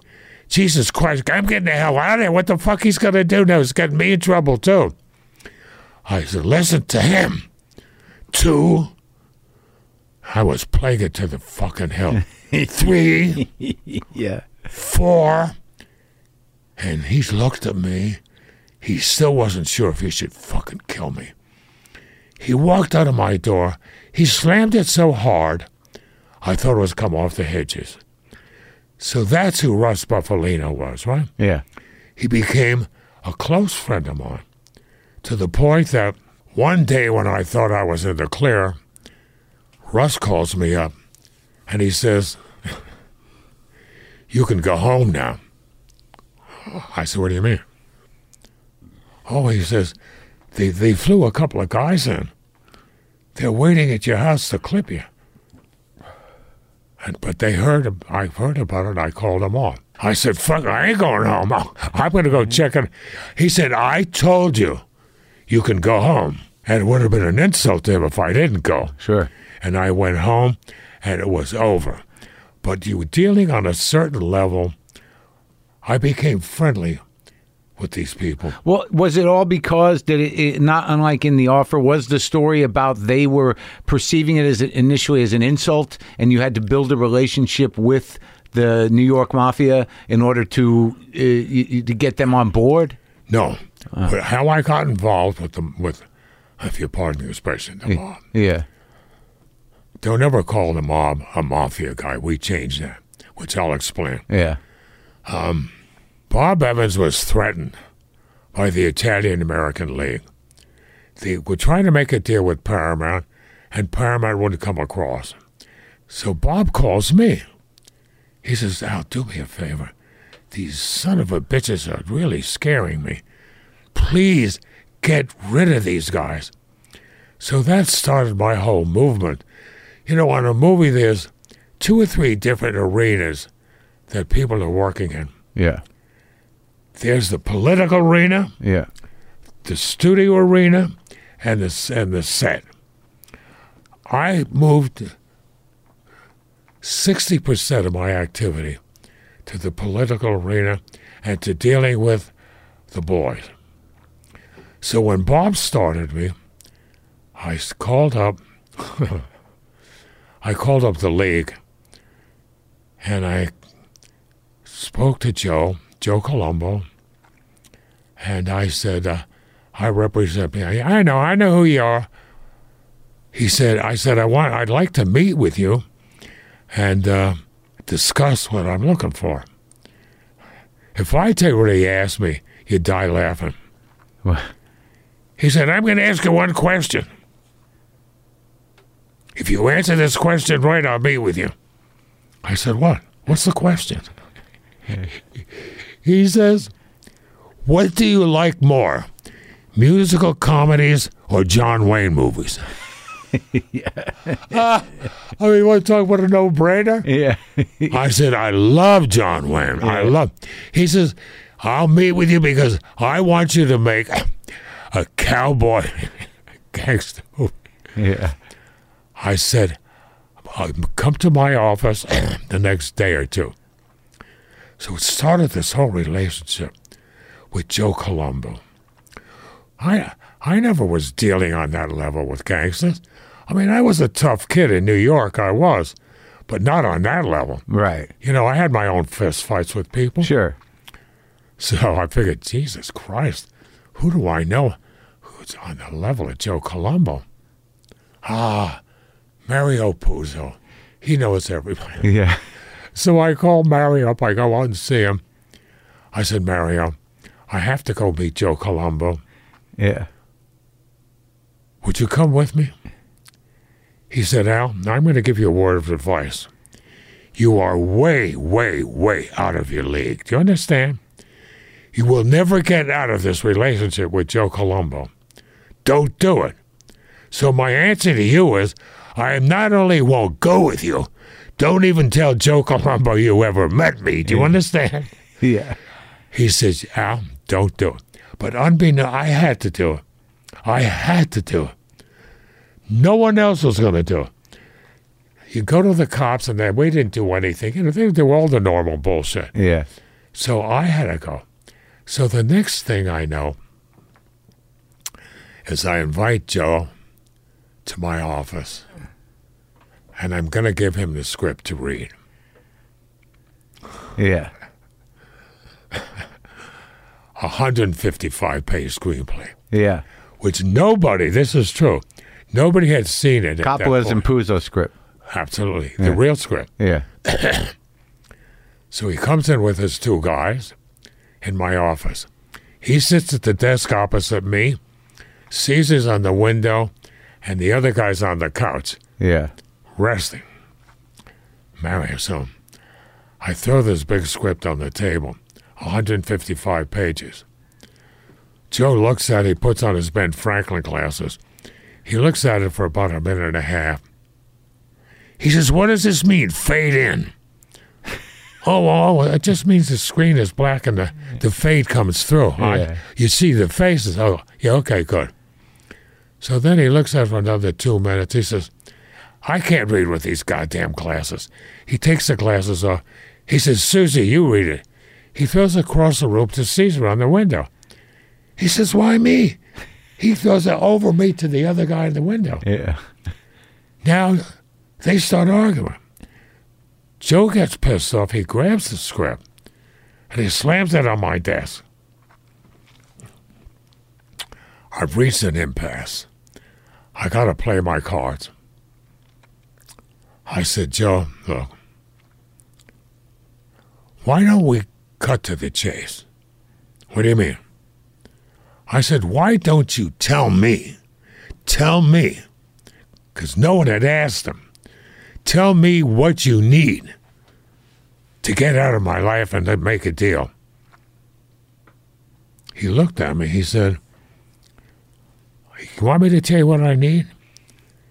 Jesus Christ, I'm getting the hell out of here. What the fuck he's going to do now? He's getting me in trouble, too. I said, listen to him. Two, I was playing it to the fucking hill. Three, Yeah. four, and he looked at me. He still wasn't sure if he should fucking kill me. He walked out of my door. He slammed it so hard, I thought it was come off the hinges. So that's who Russ Bufalino was, right? Yeah. He became a close friend of mine to the point that one day when I thought I was in the clear, Russ calls me up and he says, You can go home now. I said, What do you mean? Oh, he says, They, they flew a couple of guys in. They're waiting at your house to clip you. And, but they heard, I heard about it. I called them off. I said, fuck, I ain't going home. I'm going to go check it. He said, I told you you can go home. And it would have been an insult to him if I didn't go. Sure. And I went home and it was over. But you were dealing on a certain level. I became friendly with these people. Well, was it all because did it, it not unlike in the offer was the story about they were perceiving it as initially as an insult, and you had to build a relationship with the New York mafia in order to uh, to get them on board? No, but how I got involved with them with, if you pardon the expression, the mob. Yeah, Don't ever call the mob a mafia guy. We changed that, which I'll explain. yeah, Bob Evans was threatened by the Italian American League. They were trying to make a deal with Paramount, and Paramount wouldn't come across. So Bob calls me. He says, Al, do me a favor. These son of a bitches are really scaring me. Please get rid of these guys. So that started my whole movement. You know, on a movie, there's two or three different arenas that people are working in. yeah, There's the political arena, yeah, the studio arena, and the and the set. I moved sixty percent of my activity to the political arena and to dealing with the boys. So when Bob started me, I called up. I called up the league, and I spoke to Joe, Joe Colombo, and I said, uh, I represent me. I know, I know who you are. He said, I said, I want, I'd like to meet with you and uh, discuss what I'm looking for. If I tell you what he asked me, you'd die laughing. Well, He said, I'm going to ask you one question. If you answer this question right, I'll meet with you. I said, What? What's the question? he says, What do you like more, musical comedies or John Wayne movies? Ah, I mean, want to talk about a no brainer? yeah, I said, I love John Wayne. I love. He says, I'll meet with you because I want you to make a cowboy gangster movie. yeah, I said, "Uh, come to my office the next day or two. So it started this whole relationship with Joe Colombo. I I never was dealing on that level with gangsters. I mean, I was a tough kid in New York. I was, but not on that level. right, You know, I had my own fist fights with people. sure, So I figured, Jesus Christ, who do I know who's on the level of Joe Colombo? Ah, Mario Puzo. He knows everybody. yeah, So I called Mario up. I go out and see him. I said, Mario, I have to go meet Joe Colombo. yeah, Would you come with me? He said, Al, I'm going to give you a word of advice. You are way, way, way out of your league. Do you understand? You will never get out of this relationship with Joe Colombo. Don't do it. So my answer to you is, I not only won't go with you, don't even tell Joe Colombo you ever met me. Do you understand? yeah, He says, Al, don't do it. But unbeknown, I had to do it. I had to do it. No one else was going to do it. You go to the cops, and they, we didn't do anything. You know, they do all the normal bullshit. yeah, So I had to go. So the next thing I know is I invite Joe to my office, and I'm going to give him the script to read. yeah, A 155 page screenplay. yeah. which nobody, this is true, nobody had seen it. Coppola's Puzo script. Absolutely. The real script. Yeah, So he comes in with his two guys in my office. He sits at the desk opposite me, Caesar's on the window, and the other guy's on the couch, yeah, resting. Mario, so I throw this big script on the table, 155 pages. Joe looks at it, he puts on his Ben Franklin glasses. He looks at it for about a minute and a half. He says, What does this mean, fade in? oh, oh, it just means the screen is black and the, the fade comes through. I- you see the faces. Oh, yeah, okay, good. So then he looks at it for another two minutes. He says, I can't read with these goddamn glasses. He takes the glasses off. He says, Susie, you read it. he throws it across the room to Caesar on the window. He says, Why me? He throws it over me to the other guy in the window. Yeah. Now they start arguing. Joe gets pissed off. He grabs the script and he slams it on my desk. I've reached an impasse. I got to play my cards. I said, Joe, look, why don't we cut to the chase? What do you mean? I said, why don't you tell me? Tell me, because no one had asked him. Tell me what you need to get out of my life and to make a deal. He looked at me. He said, You want me to tell you what I need?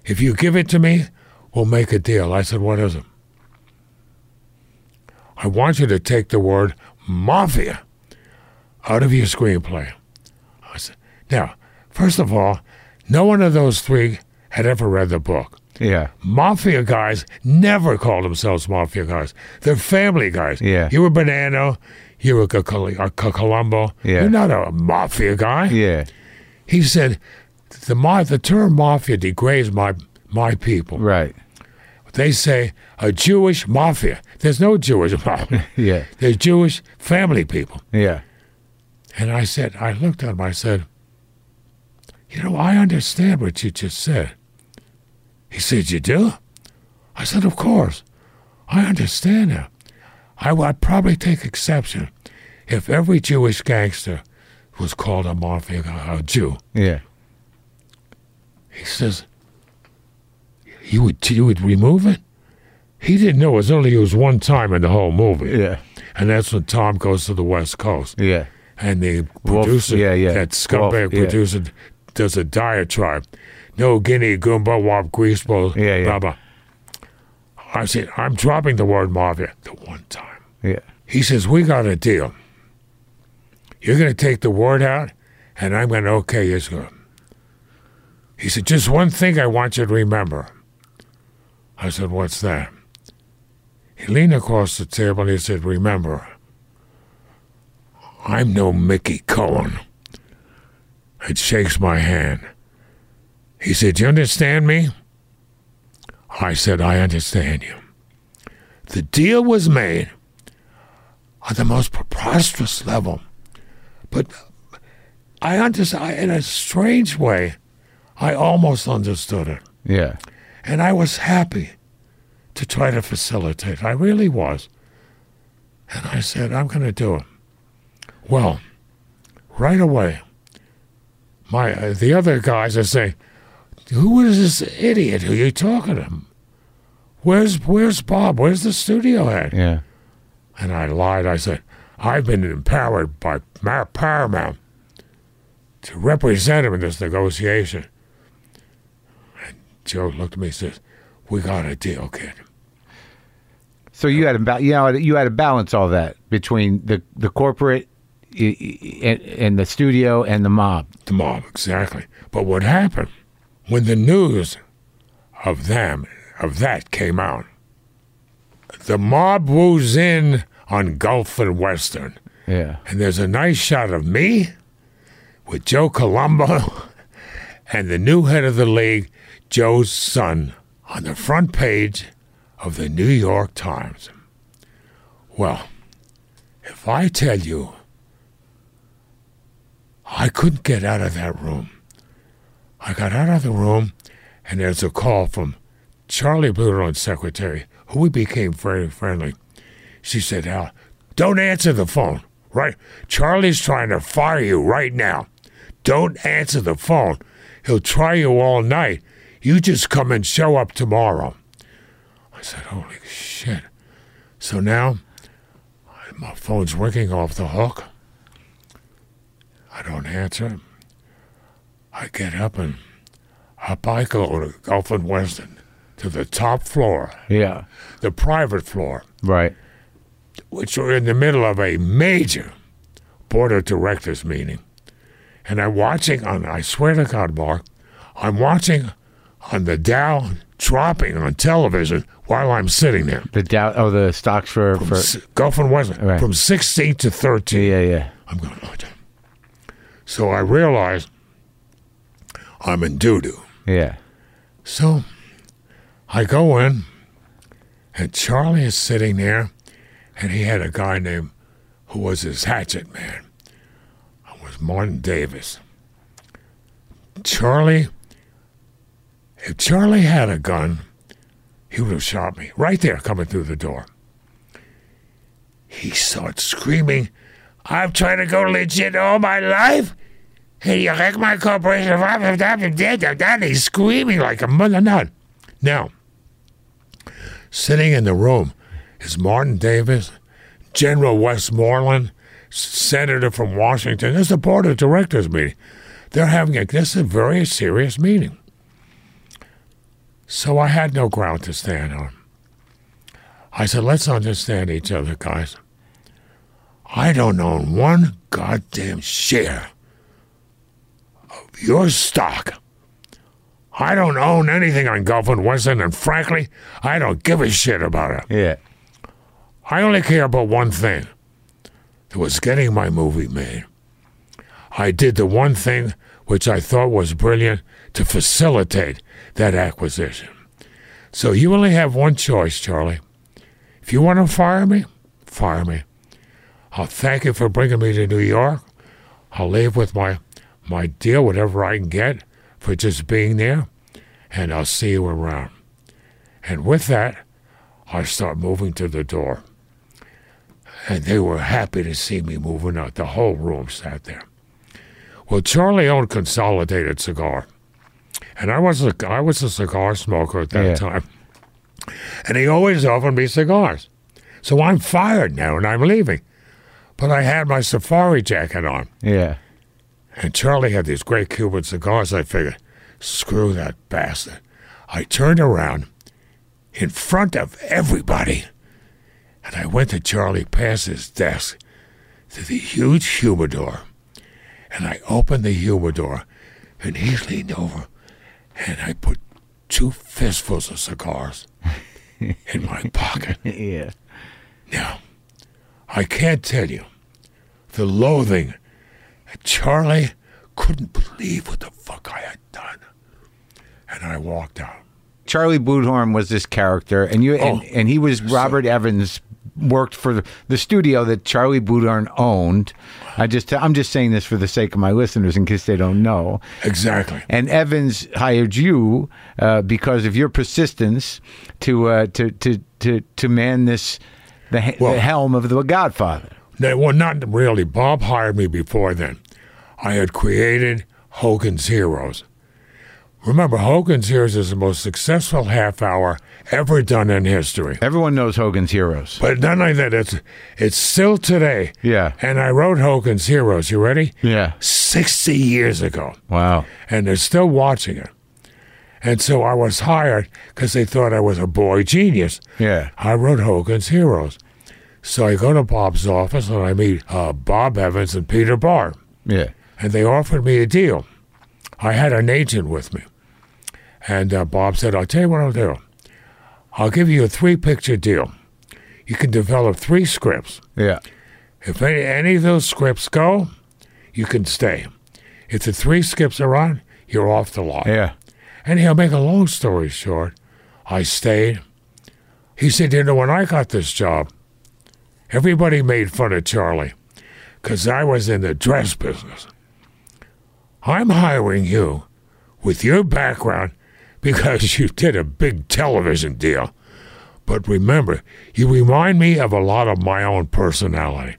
If you give it to me, we'll make a deal. I said, What is it? I want you to take the word mafia out of your screenplay. I said, Now, first of all, no one of those three had ever read the book. Yeah. Mafia guys never call themselves mafia guys. They're family guys. Yeah. You were Bonanno. You were a Colombo. Yeah. You're not a mafia guy. Yeah. He said, the the term mafia degrades my my people. Right. They say a Jewish mafia. There's no Jewish mafia. Yeah. There's Jewish family people. Yeah. And I said, I looked at him. I said, you know, I understand what you just said. He said, You do? I said, Of course. I understand that. I would probably take exception if every Jewish gangster was called a mafia a Jew. Yeah. He says, You would you would remove it? He didn't know it was only used one time in the whole movie. Yeah. And that's when Tom goes to the West Coast. Yeah. And the Wolf, producer, yeah, yeah. that scumbag Wolf, yeah. producer, does a diatribe. No guinea, goomba, wop, greaseball, Yeah, yeah. blah, blah. I said, I'm dropping the word mafia the one time. Yeah. He says, We got a deal. You're going to take the word out, and I'm going to okay sir." He said, Just one thing I want you to remember. I said, What's that? He leaned across the table and he said, Remember, I'm no Mickey Cohen. It shakes my hand. He said, You understand me? I said, I understand you. The deal was made on the most preposterous level. But I understand, in a strange way, I almost understood it. Yeah. And I was happy to try to facilitate. I really was. And I said, I'm going to do it. Well, right away, my uh, the other guys are saying, "Who is this idiot who you talking to? Where's Where's Bob? Where's the studio head?" Yeah. And I lied. I said, I've been empowered by Paramount to represent him in this negotiation. Joe looked at me and says, We got a deal, kid. So you had to ba- you know you had to balance all that between the the corporate i- i- and, and the studio and the mob. The mob, exactly. But what happened when the news of them, of that came out, the mob woos in on Gulf and Western. Yeah. And there's a nice shot of me with Joe Colombo and the new head of the league, Joe's son, on the front page of the New York Times. Well, if I tell you, I couldn't get out of that room. I got out of the room, and there's a call from Charlie Bluhdorn's secretary, who we became very friendly. She said, Al, don't answer the phone, right? Charlie's trying to fire you right now. Don't answer the phone. He'll try you all night. You just come and show up tomorrow. I said, holy shit. So now, my phone's ringing off the hook. I don't answer. I get up and I go to Gulf and Western to the top floor, Yeah. the private floor Right. which are in the middle of a major board of directors meeting. And I'm watching on, I swear to God, Mark, I'm watching on the Dow dropping on television while I'm sitting there. The doubt. Oh, the stocks for for. S- Gulf and West Right. from 16 to 13. Yeah, yeah. I'm going, oh, damn. So I realize I'm in doo doo. Yeah. So I go in, and Charlie is sitting there, and he had a guy named who was his hatchet man. It was Martin Davis. Charlie, if Charlie had a gun, he would have shot me right there coming through the door. He starts screaming, I've tried to go legit all my life. Hey, you wreck my corporation. He's screaming like a mother nut. Now, sitting in the room is Martin Davis, General Westmoreland, senator from Washington. Is the board of directors meeting. They're having a this is a very serious meeting. So I had no ground to stand on. I said, let's understand each other, guys. I don't own one goddamn share of your stock. I don't own anything on Gulf and Western, and frankly, I don't give a shit about it. Yeah. I only care about one thing. It was getting my movie made. I did the one thing which I thought was brilliant to facilitate that acquisition. So you only have one choice, Charlie. If you want to fire me, fire me. I'll thank you for bringing me to New York. I'll leave with my my deal, whatever I can get for just being there, and I'll see you around. And with that, I start moving to the door. And they were happy to see me moving out. The whole room sat there. Well, Charlie owned Consolidated Cigar. And I was a, I was a cigar smoker at that Yeah. time. And he always offered me cigars. So I'm fired now and I'm leaving. But I had my safari jacket on. Yeah. And Charlie had these great Cuban cigars. I figured, screw that bastard. I turned around in front of everybody. And I went to Charlie past his desk to the huge humidor. And I opened the humidor. And he leaned over. And I put two fistfuls of cigars in my pocket. Yeah. Now, I can't tell you the loathing. Charlie couldn't believe what the fuck I had done. And I walked out. Charlie Bluhdorn was this character, and you and, Oh. and he was Robert Evans. Worked for the, the studio that Charlie Bluhdorn owned. I just I'm just saying this for the sake of my listeners in case they don't know. Exactly. And Evans hired you uh, because of your persistence to uh, to to to to man this the, Well- the helm of the Godfather. No, well, not really. Bob hired me before then. I had created Hogan's Heroes. Remember, Hogan's Heroes is the most successful half hour ever done in history. Everyone knows Hogan's Heroes. But not only that, it's, it's still today. Yeah. And I wrote Hogan's Heroes. You ready? Yeah. 60 years ago. Wow. and they're still watching it. And so I was hired because they thought I was a boy genius. Yeah. I wrote Hogan's Heroes. So I go to Bob's office and I meet uh, Bob Evans and Peter Bart, Yeah. and they offered me a deal. I had an agent with me. And uh, Bob said, I'll tell you what I'll do. I'll give you a three picture deal. You can develop three scripts. Yeah. If any, any of those scripts go, you can stay. If the three skips are on, you're off the lot. Yeah. And he'll make a long story short, I stayed. He said, You know, when I got this job, everybody made fun of Charlie because I was in the dress business. I'm hiring you with your background because you did a big television deal. But remember, you remind me of a lot of my own personality.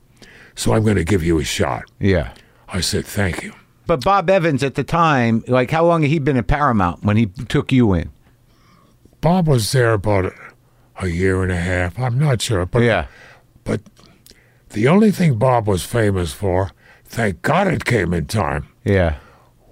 So I'm going to give you a shot. Yeah. I said, Thank you. But Bob Evans at the time, like how long had he been at Paramount when he took you in? Bob was there about a year and a half. I'm not sure, but Yeah. but the only thing Bob was famous for, thank God it came in time, Yeah.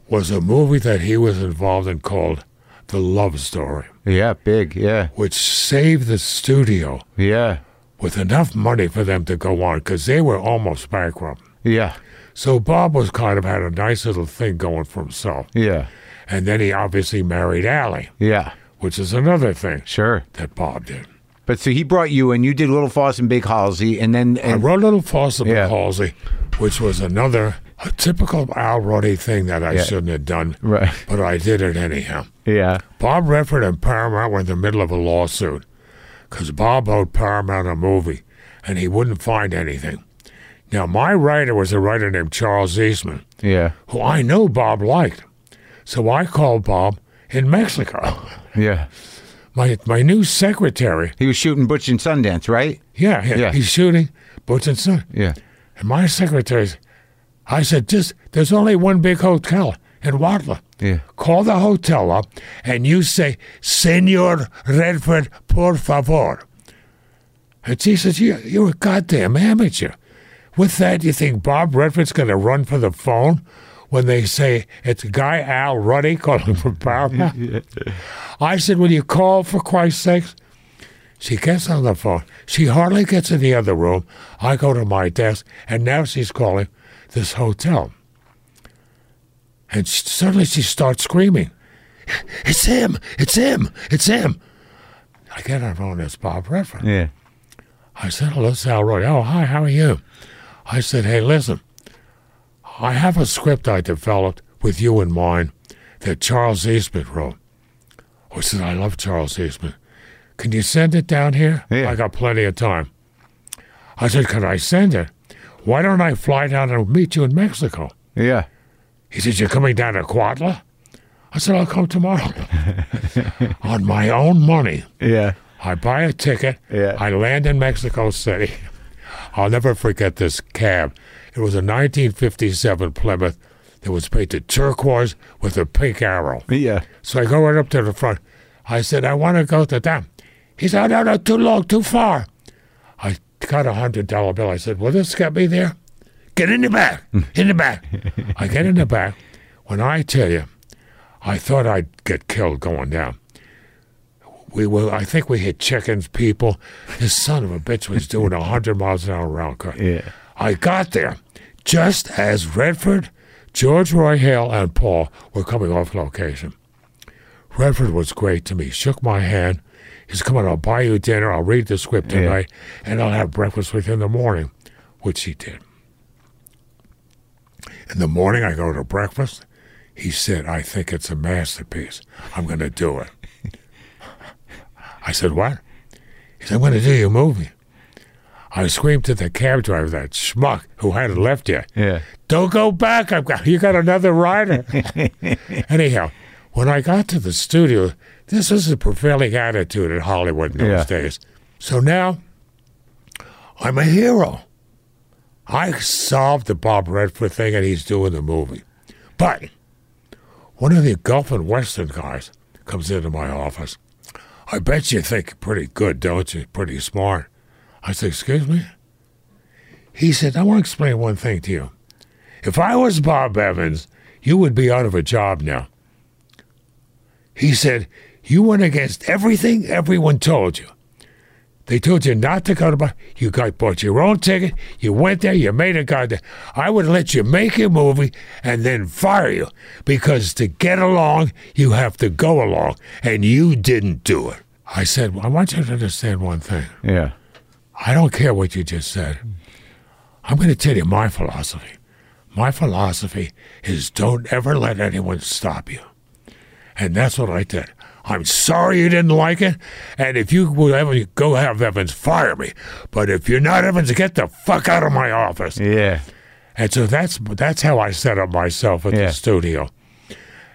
was a movie that he was involved in called The Love Story, Yeah. Big. Yeah. which saved the studio Yeah. with enough money for them to go on because they were almost bankrupt. Yeah. So Bob was kind of had a nice little thing going for himself. Yeah. And then he obviously married Ali, Yeah. which is another thing Sure. that Bob did. But so he brought you and you did Little Fauss and Big Halsy, and then I and, wrote Little Fawcett Yeah. Big Halsy, which was another a typical Al Ruddy thing that I Yeah. shouldn't have done, Right. but I did it anyhow. Yeah, Bob Redford and Paramount were in the middle of a lawsuit because Bob owed Paramount a movie and he wouldn't find anything. Now, my writer was a writer named Charles Eastman, yeah, who I know Bob liked. So I called Bob in Mexico. yeah. My, my new secretary, He was shooting Butch and Sundance, right? yeah, yeah, Yeah. he's shooting Butch and Sundance. Yeah. And my secretary, I said, just there's only one big hotel in Wadla. Yeah. Call the hotel up and you say, Senor Redford, por favor. And she says, you, You're a goddamn amateur. With that, you think Bob Redford's going to run for the phone when they say it's guy Al Ruddy calling from Paramount? I said, Will you call for Christ's sake?" She gets on the phone. She hardly gets in the other room. I go to my desk, and now she's calling this hotel. And suddenly she starts screaming, It's him! It's him! It's him! I get on the phone, it's Bob Redford. Yeah. I said, Hello, Sal Roy. Oh, hi, how are you? I said, Hey, listen, I have a script I developed with you in mind that Charles Eastman wrote. I said, I love Charles Eastman. Can you send it down here? Yeah. I got plenty of time. I said, Can I send it? Why don't I fly down and meet you in Mexico? Yeah. He said, You're coming down to Cuautla? I said, I'll come tomorrow. On my own money. Yeah. I buy a ticket. Yeah. I land in Mexico City. I'll never forget this cab. It was a 1957 Plymouth that was painted turquoise with a pink arrow. Yeah. So I go right up to the front. I said, I want to go to them. He said, no, no, too long, too far. I got a hundred dollar bill. I said, will this get me there? Get in the back, in the back. I get in the back. When I tell you, I thought I'd get killed going down. We were, I think we hit chickens, people. This son of a bitch was doing a hundred miles an hour round cut. Yeah. I got there just as Redford, George Roy Hill, and Paul were coming off location. Redford was great to me. Shook my hand. He said, Come on, I'll buy you dinner. I'll read the script Yeah. tonight, and I'll have breakfast with you in the morning, which he did. In the morning, I go to breakfast. He said, I think it's a masterpiece. I'm going to do it. I said, What? He said, I'm going to do your movie. I screamed to the cab driver, that schmuck who hadn't left yet. Yeah. Don't go back. I've got you got another rider. Anyhow, when I got to the studio, this was the prevailing attitude in Hollywood in those Yeah. days. So now I'm a hero. I solved the Bob Redford thing and he's doing the movie. But one of the Gulf and Western guys comes into my office. I bet you think pretty good, don't you? Pretty smart. I said, Excuse me? He said, I want to explain one thing to you. If I was Bob Evans, you would be out of a job now. He said, You went against everything everyone told you. They told you not to go to. You got bought your own ticket. You went there. You made a goddamn. I would let you make your movie and then fire you because to get along, you have to go along, and you didn't do it. I said, I want you to understand one thing. Yeah. I don't care what you just said. I'm going to tell you my philosophy. My philosophy is don't ever let anyone stop you. And that's what I did. I'm sorry you didn't like it. And if you will ever go have Evans, fire me. But if you're not Evans, get the fuck out of my office. Yeah. And so that's that's how I set up myself at Yeah. the studio.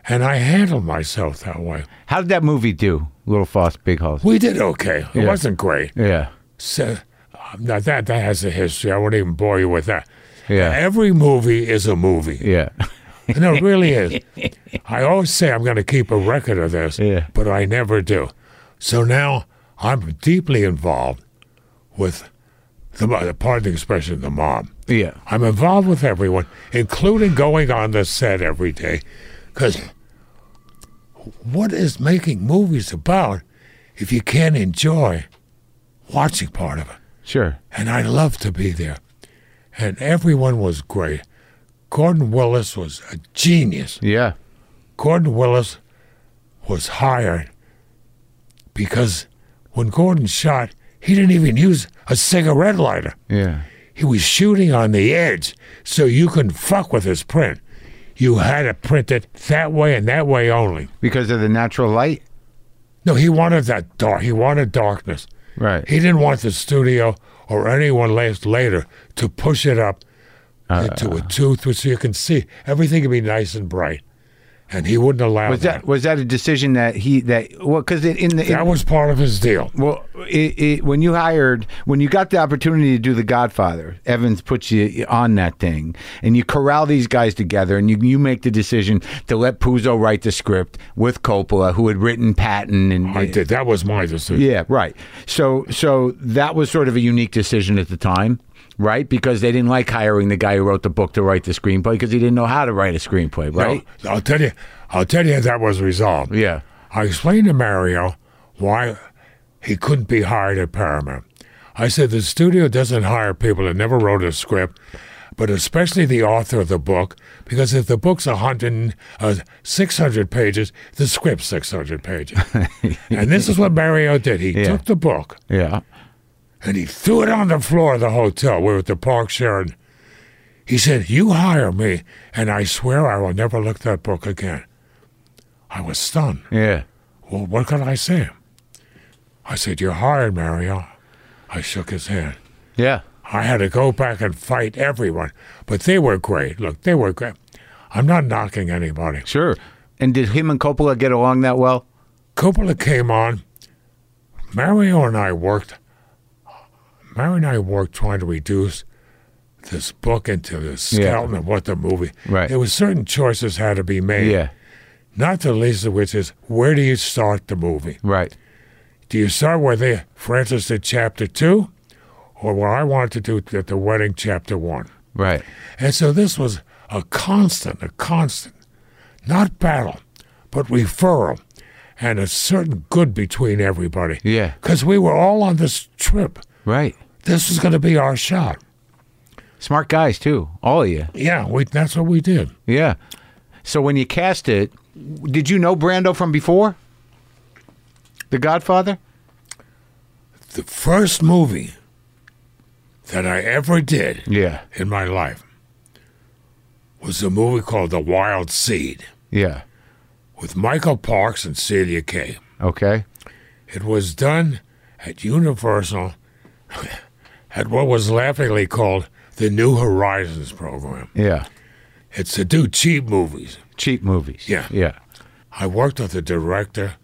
And I handled myself that way. How did that movie do? Little Fauss, Big Halsy. We did okay. It Yeah. wasn't great. Yeah. So, um, now that that has a history. I won't even bore you with that. Yeah. Every movie is a movie. Yeah. No, it really is. I always say I'm going to keep a record of this, Yeah. but I never do. So now I'm deeply involved with the, mo- pardon the expression, the mob. Yeah. I'm involved with everyone, including going on the set every day, because what is making movies about if you can't enjoy watching part of it? Sure. and I love to be there. And everyone was great. Gordon Willis was a genius. Yeah. Gordon Willis was hired because when Gordon shot, he didn't even use a cigarette lighter. Yeah. He was shooting on the edge so you couldn't fuck with his print. You had to print it that way and that way only. Because of the natural light? No, he wanted that dark. He wanted darkness. Right. He didn't want the studio or anyone later to push it up Uh, to a tooth so you can see everything can be nice and bright. And he wouldn't allow was that. that was that a decision that he that well because in the in, That was part of his deal. Well, it, it, when you hired, when you got the opportunity to do The Godfather, Evans puts you on that thing, and you corral these guys together, and you you make the decision to let Puzo write the script with Coppola, who had written Patton, and I did. That was my decision. yeah, right. So so that was sort of a unique decision at the time. Right, because they didn't like hiring the guy who wrote the book to write the screenplay because he didn't know how to write a screenplay. Right? No, I'll tell you. I'll tell you that was resolved. Yeah. I explained to Mario why he couldn't be hired at Paramount. I said the studio doesn't hire people that never wrote a script, but especially the author of the book, because if the book's a hundred, uh, six hundred pages, the script's six hundred pages. and this is what Mario did. He Yeah. took the book Yeah. And he threw it on the floor of the hotel. We were at the Park Sheraton. He said, "You hire me, and I swear I will never look that book again." I was stunned. Yeah. Well, what could I say? I said, You're hired, Mario. I shook his hand. Yeah. I had to go back and fight everyone, but they were great. Look, they were great. I'm not knocking anybody. Sure. And did him and Coppola get along that well? Coppola came on. Mario and I worked. Mario and I worked trying to reduce this book into the skeleton of what the movie. Right. There was certain choices had to be made. Yeah. Not the least of which is where do you start the movie? Right. Do you start where they Francis did chapter two, or where I wanted to do at the wedding chapter one? Right. And so this was a constant, a constant, not battle, but referral, and a certain good between everybody. Yeah. Because we were all on this trip. Right. This was going to be our shot. Smart guys too, all of you. Yeah, we, that's what we did. Yeah. So when you cast it, did you know Brando from before? The Godfather? The first movie that I ever did Yeah. in my life was a movie called The Wild Seed Yeah. with Michael Parks and Celia Kay. Okay. It was done at Universal at what was laughingly called the New Horizons program. Yeah. It's to do cheap movies. Cheap movies. Yeah. Yeah. I worked with a director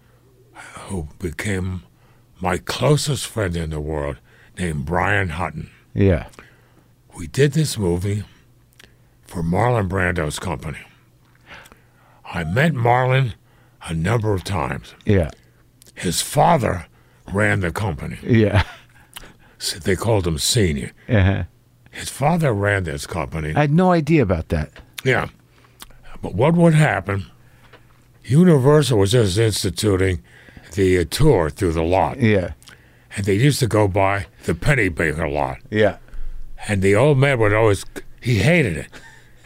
who became my closest friend in the world named Brian Hutton. Yeah. We did this movie for Marlon Brando's company. I met Marlon a number of times. Yeah. His father ran the company. Yeah. They called him Senior. Uh-huh. His father ran this company. I had no idea about that. Yeah. But what would happen? Universal was just instituting the uh, tour through the lot, Yeah. and they used to go by the Pennebaker lot. Yeah. And the old man would always, he hated it.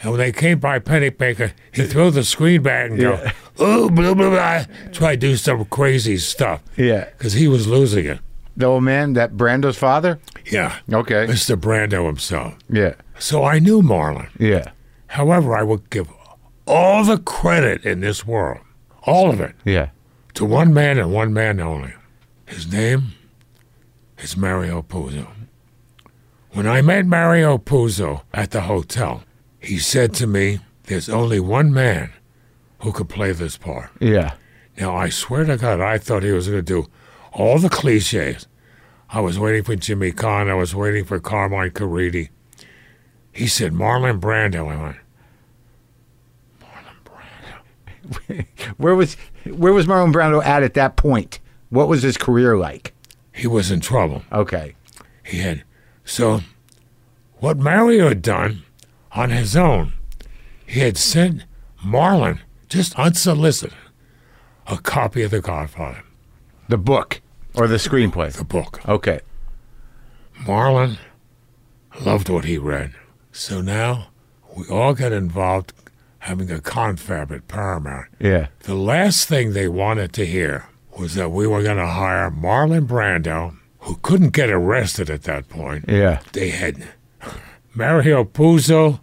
And when they came by Pennebaker, he'd throw the screen back and go, oh, blah, blah, blah, try to do some crazy stuff Yeah. because he was losing it. The old man, that Brando's father? Yeah. Okay. Mr. Brando himself. Yeah. So I knew Marlon. Yeah. However, I would give all the credit in this world, all of it, Yeah. to one man and one man only. His name is Mario Puzo. When I met Mario Puzo at the hotel, he said to me, There's only one man who could play this part. Yeah. Now, I swear to God, I thought he was going to do all the cliches. I was waiting for Jimmy Caan. I was waiting for Carmine Caridi. He said, Marlon Brando. I went, Marlon Brando. Where was where was Marlon Brando at at that point? What was his career like? he was in trouble. Okay. He had. So, what Mario had done on his own, he had sent Marlon, just unsolicited, a copy of The Godfather, The book or the screenplay? the book. Okay. Marlon loved what he read. So now we all got involved having a confab at Paramount. Yeah. The last thing they wanted to hear was that we were going to hire Marlon Brando, who couldn't get arrested at that point. Yeah. They had Mario Puzo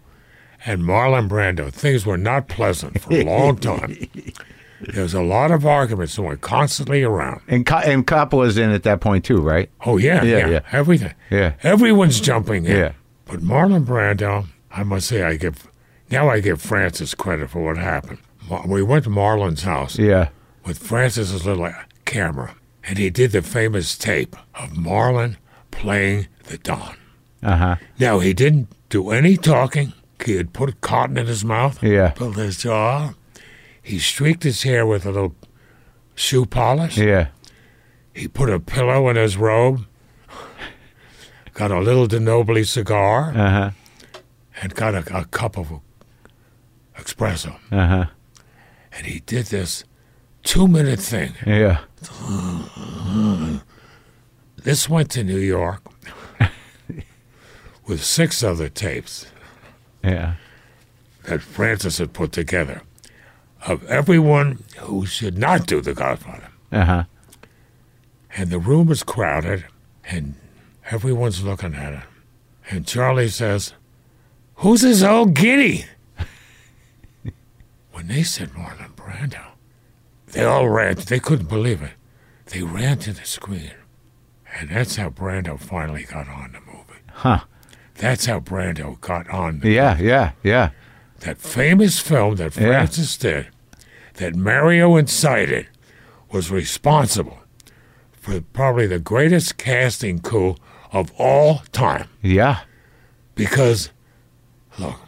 and Marlon Brando. Things were not pleasant for a long time. There was a lot of arguments that went constantly around. And Co- and Coppola's in at that point too, right? Oh yeah, Yeah, yeah, yeah. everything. Yeah. Everyone's jumping in. Yeah. But Marlon Brando, I must say, I give now I give Francis credit for what happened. We went to Marlon's house Yeah. with Francis's little camera, and he did the famous tape of Marlon playing the Don. Uh huh. Now he didn't do any talking. He had put cotton in his mouth, Yeah. built his jaw. He streaked his hair with a little shoe polish. Yeah. He put a pillow in his robe, got a little DeNobili cigar, Uh huh. and got a, a cup of espresso. Uh huh. And he did this two minute thing. Yeah. This went to New York with six other tapes Yeah. that Francis had put together of everyone who should not do The Godfather. Uh huh. And the room is crowded, and everyone's looking at it. And Charlie says, Who's this old giddy? when they said Marlon Brando, they all ran. They couldn't believe it. They ran to the screen. And that's how Brando finally got on the movie. Huh. That's how Brando got on the Yeah. Yeah. Yeah. That famous film that Yeah. Francis did, that Mario incited, was responsible for probably the greatest casting coup of all time. Yeah. Because, look,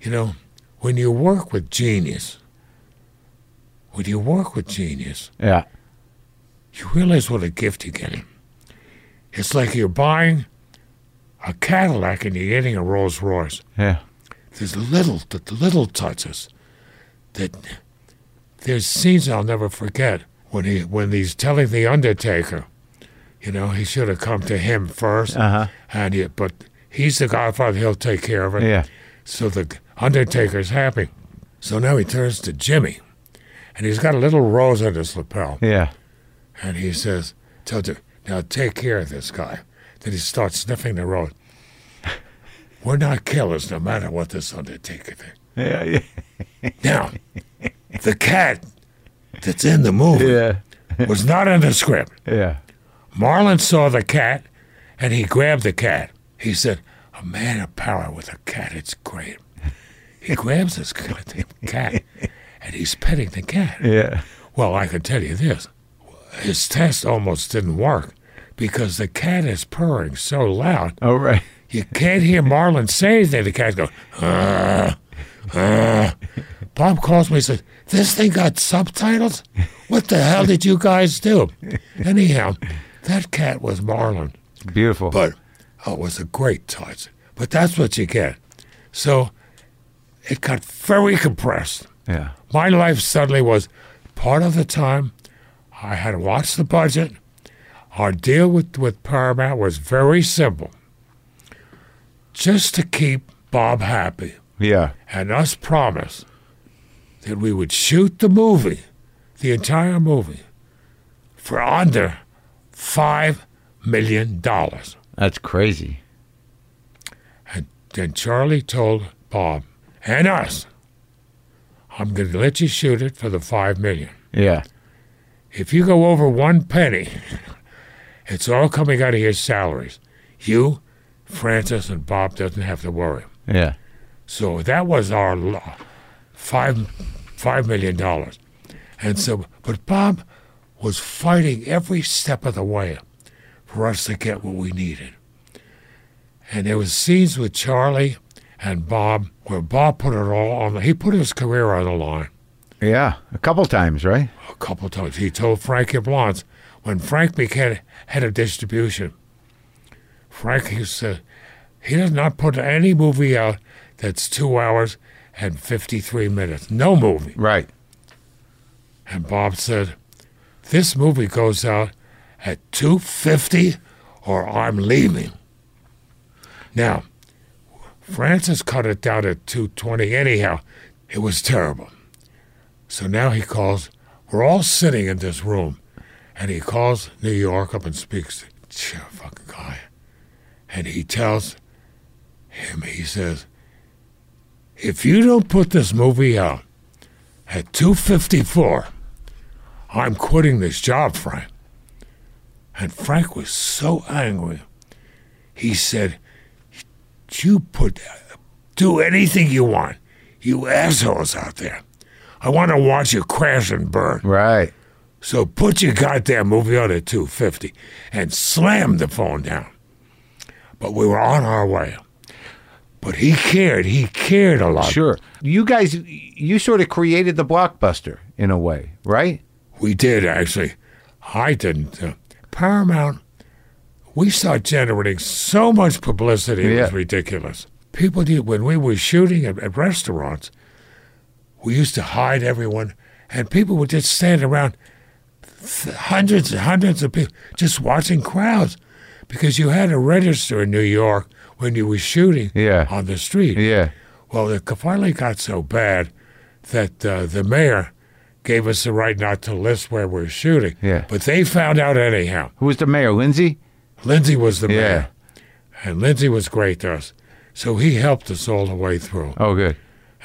you know, when you work with genius, when you work with genius, Yeah. you realize what a gift you're getting. It's like you're buying a Cadillac and you're getting a Rolls Royce. Yeah. There's little the little touches that there's scenes I'll never forget when he when he's telling the Undertaker, you know, he should have come to him first, Uh huh. and he, but he's the Godfather, he'll take care of it. Yeah. So the Undertaker's happy. So now he turns to Jimmy, and he's got a little rose on his lapel, Yeah. and he says, "Tell now take care of this guy." Then he starts sniffing the rose. We're not killers, no matter what this Undertaker thinks. Yeah. Yeah. Now, the cat that's in the movie Yeah. was not in the script. Yeah. Marlon saw the cat and he grabbed the cat. He said, A man of power with a cat, it's great. He grabs this goddamn cat and he's petting the cat. Yeah. Well, I can tell you this his test almost didn't work because the cat is purring so loud. All right. You can't hear Marlon say anything. The cat goes, ah, ah. Bob calls me and says, This thing got subtitles? What the hell did you guys do? Anyhow, that cat was Marlon. Beautiful. But oh, it was a great touch. But that's what you get. So it got very compressed. yeah. My life suddenly was part of the time I had to watch the budget. Our deal with, with Paramount was very simple just to keep Bob happy Yeah. and us promise that we would shoot the movie, the entire movie, for under $5 million. That's crazy. And then Charlie told Bob and us, I'm going to let you shoot it for the $5 million. Yeah. If you go over one penny, it's all coming out of your salaries. You, Francis, and Bob doesn't have to worry. Yeah. So that was our five five million dollars, and so but Bob was fighting every step of the way for us to get what we needed. And there was scenes with Charlie and Bob where Bob put it all on. The, he put his career on the line Yeah. A couple times, right? a couple times. He told Frank Yablans when Frank became head of distribution. Frank he said he does not put any movie out that's two hours and fifty three minutes. No movie. Right. And Bob said, "This movie goes out at two fifty, or I'm leaving." Now, Francis cut it down at two twenty anyhow. It was terrible. So now he calls. We're all sitting in this room, and he calls New York up and speaks to fucking guy, and he tells him. He says, "If you don't put this movie out at 2:54, I'm quitting this job, Frank." And Frank was so angry. He said, "You put, do anything you want, you assholes out there. I want to watch you crash and burn." Right. So put your goddamn movie out at 250 and slam the phone down. But we were on our way. But he cared. He cared a lot. Sure. You guys, you sort of created the blockbuster in a way, right? We did, actually. I didn't. Uh, Paramount, we started generating so much publicity, it was ridiculous. People did, when we were shooting at, at restaurants, we used to hide everyone, and people would just stand around, th- hundreds and hundreds of people, just watching crowds, because you had to register in New York when you were shooting Yeah. on the street. Yeah. Well, it finally got so bad that uh, the mayor gave us the right not to list where we're shooting. Yeah. But they found out anyhow. Who was the mayor? Lindsay? Lindsay was the Yeah. mayor. And Lindsay was great to us. So he helped us all the way through. Oh, good.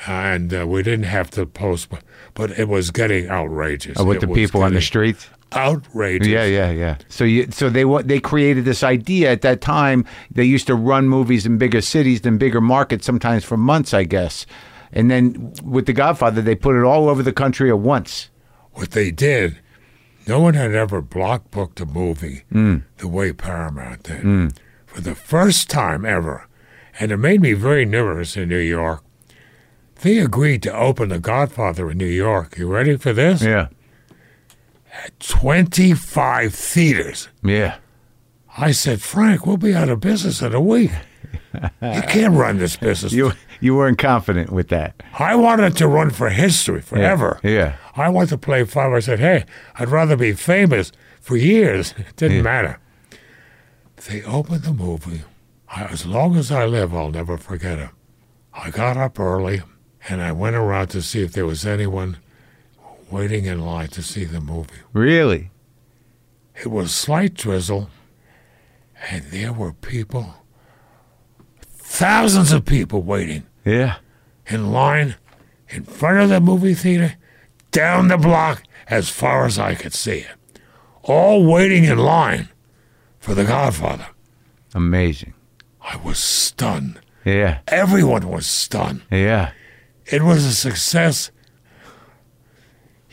And uh, we didn't have to post, but, but it was getting outrageous. Oh, with It the people on the getting streets? Outrageous. Yeah, yeah, yeah. So you, so they they created this idea at that time. They used to run movies in bigger cities than bigger markets, sometimes for months, I guess. And then with The Godfather, they put it all over the country at once. What they did, no one had ever block booked a movie hmm. the way Paramount did. Hmm. For the first time ever, and it made me very nervous in New York, they agreed to open The Godfather in New York. You ready for this? Yeah, 25 theaters. yeah. I said, Frank, we'll be out of business in a week. you can't run this business. You you weren't confident with that. I wanted to run for history forever. Yeah. I want to play five. I said, hey, I'd rather be famous for years. It didn't Yeah. matter. They opened the movie. I, as long as I live, I'll never forget it. I got up early and I went around to see if there was anyone waiting in line to see the movie. Really? It was slight drizzle, and there were people, thousands of people waiting Yeah. in line in front of the movie theater, down the block as far as I could see it. All waiting in line for The Godfather. Amazing. I was stunned. Yeah. Everyone was stunned. Yeah. It was a success.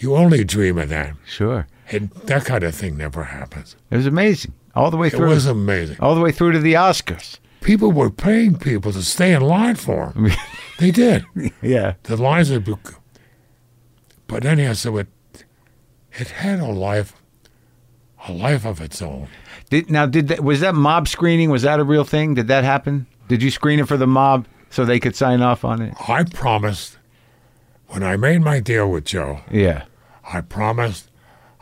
You only dream of that. Sure. And that kind of thing never happens. It was amazing. All the way It through. was amazing. all the way through to the Oscars. People were paying people to stay in line for them. they did. Yeah. The lines would be. But anyhow, so it, it had a life, a life of its own. Did now did that was that mob screening? Was that a real thing? Did that happen? Did you screen it for the mob so they could sign off on it? I promised, when I made my deal with Joe, Yeah. I promised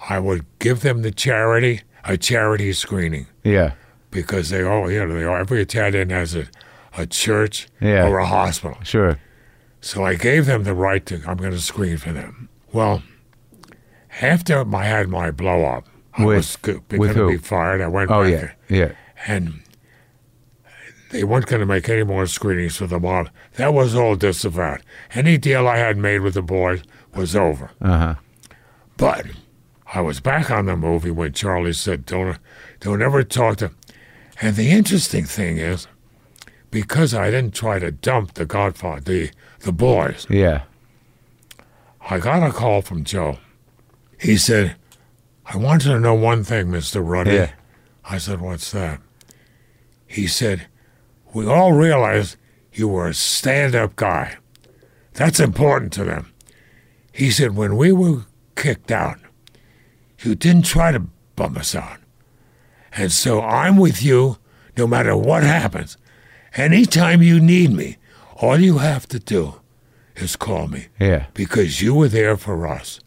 I would give them the charity, a charity screening, Yeah. because they all, you know, they all, every Italian has a, a church Yeah. or a hospital. Sure. So I gave them the right to, I'm going to screen for them. Well, after I had my blow up, I With- was going to be fired. I went Oh back yeah. there. Yeah. and they weren't going to make any more screenings for the mob. That was all disavowed. Any deal I had made with the boys was over. Uh huh. But I was back on the movie when Charlie said, "Don't, don't ever talk to." And the interesting thing is, because I didn't try to dump the Godfather, the the boys, Yeah. I got a call from Joe. He said, "I want you to know one thing, Mister Ruddy." Yeah. I said, What's that? He said, We all realize you were a stand up guy. That's important to them. He said, When we were kicked out, you didn't try to bum us out. And so I'm with you no matter what happens. Anytime you need me, all you have to do is call me Yeah. because you were there for us.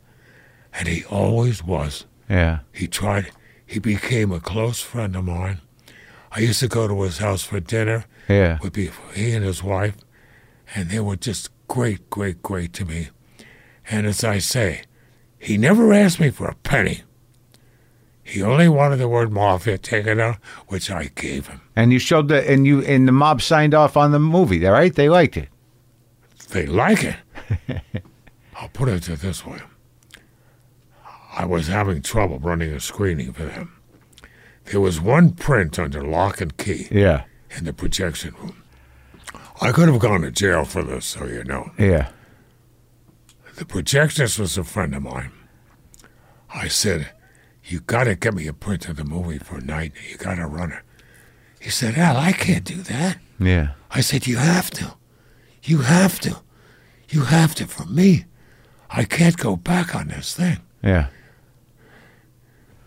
And he always was. Yeah. He tried, he became a close friend of mine. I used to go to his house for dinner Yeah. with be- he and his wife, and they were just great, great, great to me. And as I say, he never asked me for a penny. He only wanted the word mafia taken out, which I gave him. And you showed the and you and the mob signed off on the movie, all right? They liked it. They like it. I'll put it this way. I was having trouble running a screening for them. There was one print under lock and key Yeah. in the projection room. I could have gone to jail for this, so you know. Yeah. The projectionist was a friend of mine. I said, You gotta get me a print of the movie for night. You gotta run it. He said, Al, I can't do that. Yeah. I said, You have to. You have to. You have to for me. I can't go back on this thing. Yeah.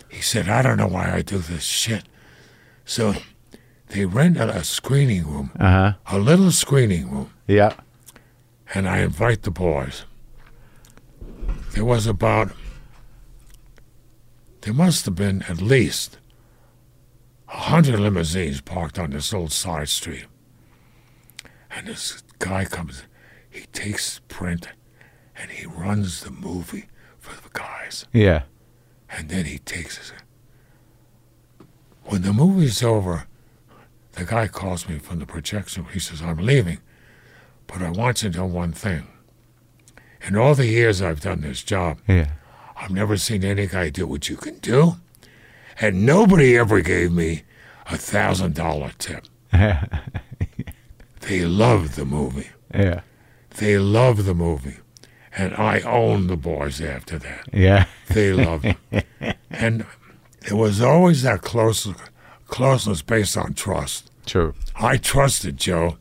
He said, I don't know why I do this shit. So they rented a screening room, Uh-huh. a little screening room, Yeah. and I invite the boys. There was about, there must have been at least a hundred limousines parked on this old side street. And this guy comes, he takes print and he runs the movie for the guys. Yeah. And then he takes us. When the movie's over, the guy calls me from the projection. He says, I'm leaving, but I want you to know one thing. In all the years I've done this job, Yeah. I've never seen any guy do what you can do. And nobody ever gave me a thousand dollar tip. They loved the movie. Yeah. They loved the movie. And I owned the boys after that. Yeah. They loved him. and it was always that close, closeness based on trust. True. I trusted Joe,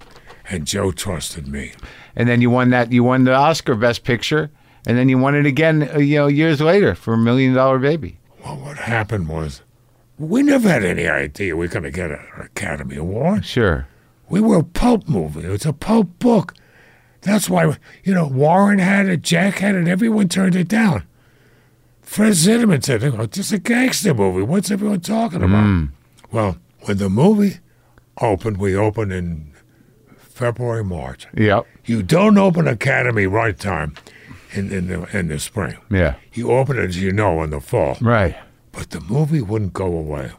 and Joe trusted me. And then you won that. You won the Oscar Best Picture, and then you won it again. uh, You know, years later for a Million Dollar Baby. Well, what happened was we never had any idea we were going to get an Academy Award. Sure. We were a pulp movie. It was a pulp book. That's why, you know, Warren had it, Jack had it, everyone turned it down. Fred Zinnemann said, oh, this is a gangster movie. What's everyone talking about? Well, when the movie opened, we opened in February, March. Yep. You don't open Academy right time in, in, the, in the spring. Yeah. You open it, as you know, in the fall. Right. But the movie wouldn't go away.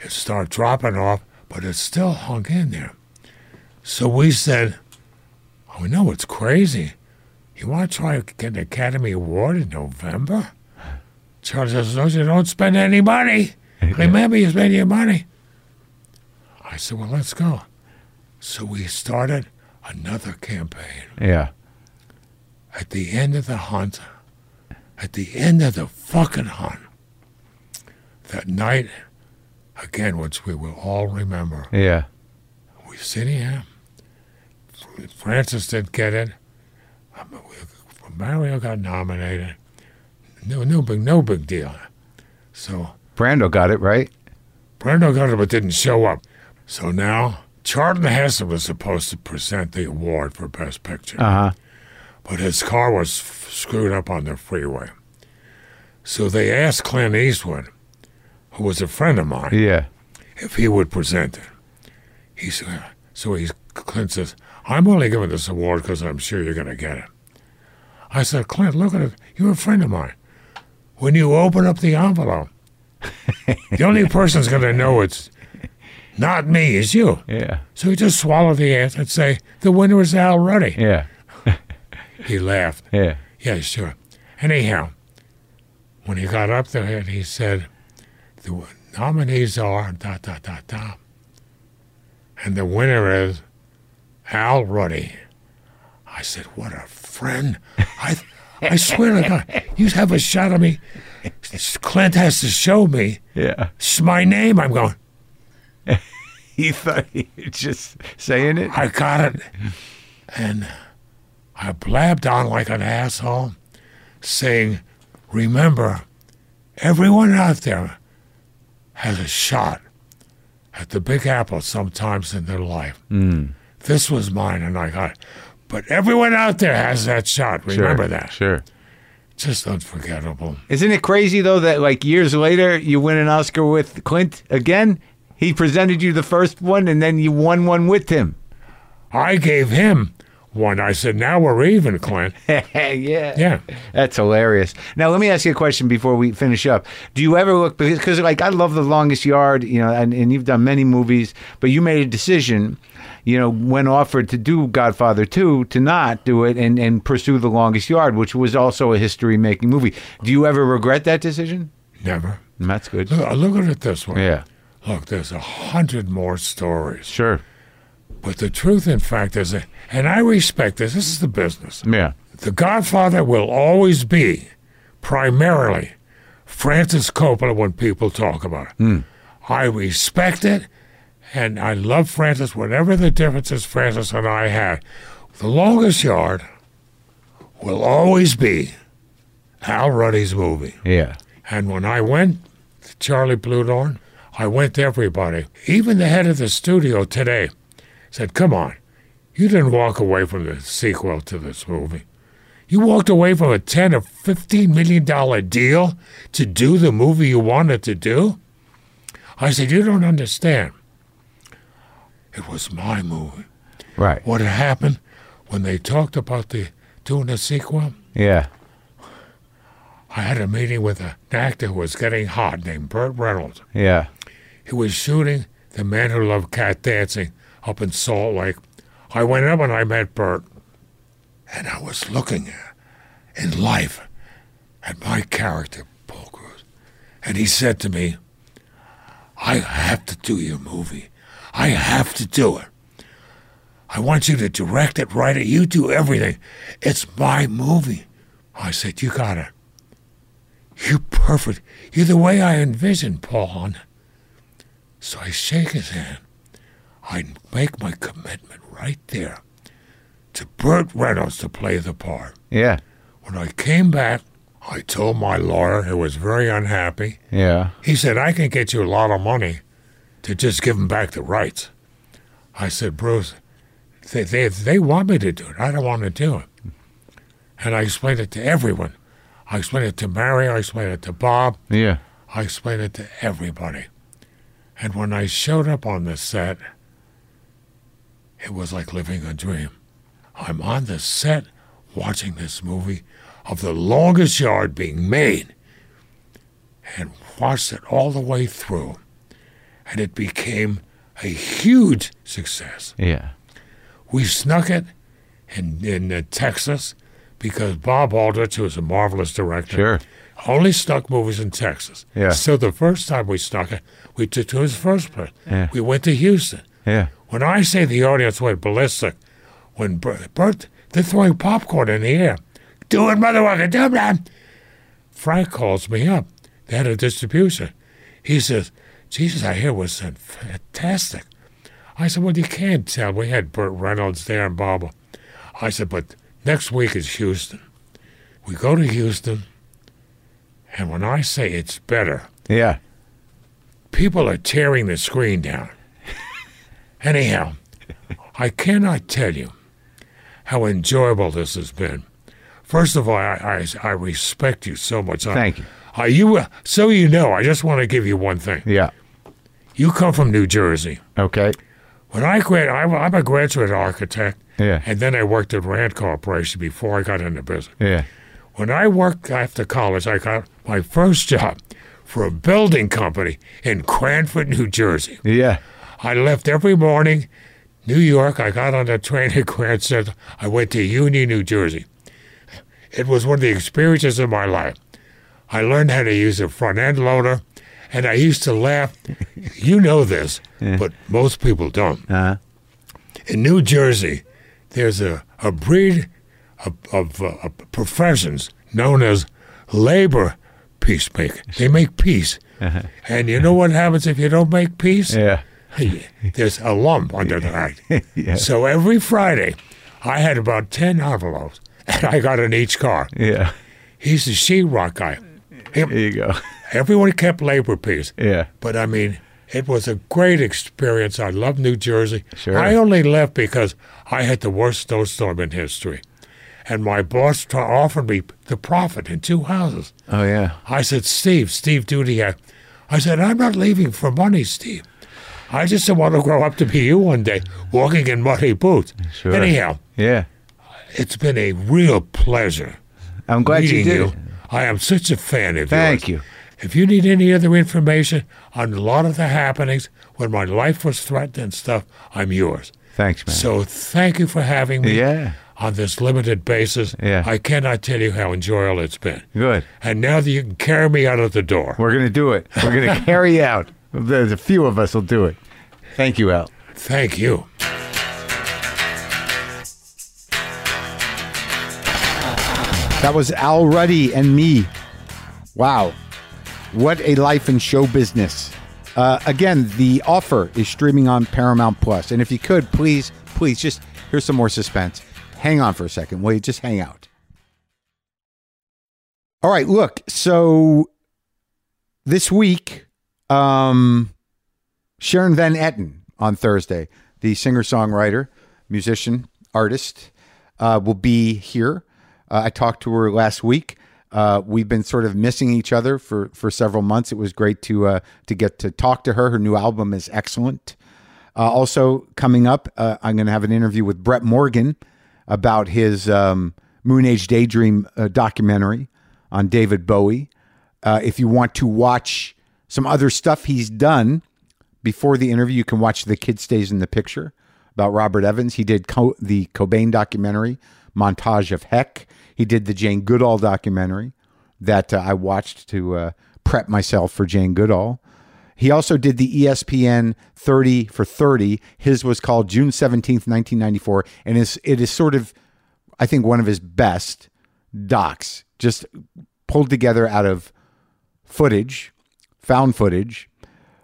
It started dropping off, but it still hung in there. So we said, Oh, we know it's crazy. You want to try to get an Academy Award in November? Charlie says, No, you don't spend any money. Remember, you spend your money. I said, Well, let's go. So we started another campaign. Yeah. At the end of the hunt, at the end of the fucking hunt, that night, again, which we will all remember, Yeah. we sit here. Francis didn't get it. Um, Mario got nominated. No, no big, no big deal. So Brando got it right. Brando got it, but didn't show up. So now Charlton Heston was supposed to present the award for Best Picture. Uh huh. But his car was f- screwed up on the freeway. So they asked Clint Eastwood, who was a friend of mine, Yeah. if he would present it. He said, so he, Clint says, I'm only giving this award because I'm sure you're going to get it. I said, Clint, look at it. You're a friend of mine. When you open up the envelope, the only person's going to know it's not me, is you. Yeah. So he just swallowed the answer and say, the winner is Al Ruddy. Yeah. He laughed. Yeah. Yeah, sure. Anyhow, when he got up there, he said, the nominees are dot, dot, dot, dot. And the winner is Al Ruddy. I said, what a friend. I, I swear to God, you have a shot of me. Clint has to show me Yeah. it's my name. I'm going, He thought he was just saying it. I got it. And I blabbed on like an asshole, saying, Remember, everyone out there has a shot at the Big Apple sometimes in their life. Hmm. This was mine, and I got it. But everyone out there has that shot. Remember sure. that. Sure. Just unforgettable. Isn't it crazy though that like years later you win an Oscar with Clint again? He presented you the first one and then you won one with him. I gave him one. I said, now we're even, Clint. yeah. Yeah. That's hilarious. Now, let me ask you a question before we finish up. Do you ever look, because, like, I love The Longest Yard, you know, and, and you've done many movies, but you made a decision, you know, when offered to do Godfather 2, to not do it and, and pursue The Longest Yard, which was also a history making movie. Do you ever regret that decision? Never. That's good. Look, look at it this way. Yeah, Look, there's a hundred more stories. sure. But the truth, in fact, is that, and I respect this, this is the business. Yeah. The Godfather will always be primarily Francis Coppola when people talk about it. Hmm. I respect it, and I love Francis, whatever the differences Francis and I had. The longest yard will always be Al Ruddy's movie. Yeah. And when I went to Charlie Bluhdorn, I went to everybody. Even the head of the studio today said, Come on, you didn't walk away from the sequel to this movie. You walked away from a 10 or 15 million dollar deal to do the movie you wanted to do? I said, You don't understand. It was my movie. Right. What had happened when they talked about the doing a sequel? Yeah. I had a meeting with an actor who was getting hot named Burt Reynolds. Yeah. He was shooting The Man Who Loved Cat Dancing up in Salt Lake. I went up and I met Burt. And I was looking in life at my character, Paul Cruz. And he said to me, I have to do your movie. I have to do it. I want you to direct it, write it. You do everything. It's my movie. I said, You got it. You're perfect. You're the way I envisioned, Paul. So I shake his hand. I make my commitment right there to Burt Reynolds to play the part. Yeah. When I came back, I told my lawyer, who was very unhappy, Yeah. he said, I can get you a lot of money to just give him back the rights. I said, Bruce, they, they, they want me to do it. I don't want to do it. And I explained it to everyone. I explained it to Mary. I explained it to Bob. Yeah. I explained it to everybody. And when I showed up on the set, it was like living a dream. I'm on the set watching this movie of the longest yard being made and watched it all the way through. And it became a huge success. Yeah. We snuck it in, in uh, Texas because Bob Aldrich, who was a marvelous director, Sure. only snuck movies in Texas. Yeah. So the first time we snuck it, we took to his first place. Yeah. We went to Houston. Yeah. When I say the audience went ballistic, when Burt, Burt they're throwing popcorn in the air. Do it, motherfucker, do it, man. Frank calls me up. They had a distribution. He says, Jesus, I hear it was fantastic. I said, Well, you can't tell. We had Burt Reynolds there and Barbara. I said, But next week is Houston. We go to Houston, and when I say it's better, Yeah. people are tearing the screen down. Anyhow, I cannot tell you how enjoyable this has been. First of all, I, I, I respect you so much. I- Thank you. I, you, uh, so you know, I just want to give you one thing. Yeah. You come from New Jersey. Okay. When I grad, I'm, I'm a graduate architect, Yeah. and then I worked at Rand Corporation before I got into business. Yeah. When I worked after college, I got my first job for a building company in Cranford, New Jersey. Yeah. I left every morning, New York. I got on the train at Grand Central. I went to Union, New Jersey. It was one of the experiences of my life. I learned how to use a front end loader, and I used to laugh. you know this, but most people don't. Uh, In New Jersey, there's a, a breed of, of, uh, professions known as labor peacemaker. They make peace. And you know what happens if you don't make peace? yeah. There's a lump under the act. Yeah. So every Friday, I had about 10 envelopes, and I got in each car. Yeah. He's the sheetrock guy. Him- There you go. everyone kept labor peace. Yeah. But I mean, it was a great experience. I love New Jersey. Sure. I only left because I had the worst snowstorm in history. And my boss tra- offered me the profit in two houses. Oh yeah. I said, Steve, Steve Dudiak. Uh, I said, I'm not leaving for money, Steve. I just want to grow up to be you one day, walking in muddy boots. Sure. Anyhow, Yeah. it's been a real pleasure I'm glad you did. you. I am such a fan of Thank yours. Thank you. If you need any other information on a lot of the happenings when my life was threatened and stuff, I'm yours. Thanks, man. So thank you for having me Yeah. on this limited basis. Yeah. I cannot tell you how enjoyable it's been. Good. And now that you can carry me out of the door. We're gonna do it. We're gonna carry out. There's a few of us will do it. Thank you, Al. Thank you. That was Al Ruddy and me. Wow. What a life in show business. Uh, again, the offer is streaming on Paramount Plus. And if you could, please, please, just here's some more suspense. Hang on for a second. Will you just hang out? All right, look. So this week, um, Sharon Van Etten on Thursday, the singer songwriter, musician, artist, uh, will be here. Uh, I talked to her last week. Uh, we've been sort of missing each other for, for several months. It was great to uh, to get to talk to her. Her new album is excellent. Uh, also coming up, uh, I'm going to have an interview with Brett Morgen about his um, Moonage Daydream documentary on David Bowie. If you want to watch some other stuff he's done before the interview, you can watch The Kid Stays in the Picture about Robert Evans. He did Co- the Cobain documentary, Montage of Heck. He did the Jane Goodall documentary that uh, I watched to uh, prep myself for Jane Goodall. He also did the ESPN 30 for 30. His was called June 17th, 1994. And is, it is sort of, I think, one of his best docs, just pulled together out of footage, found footage.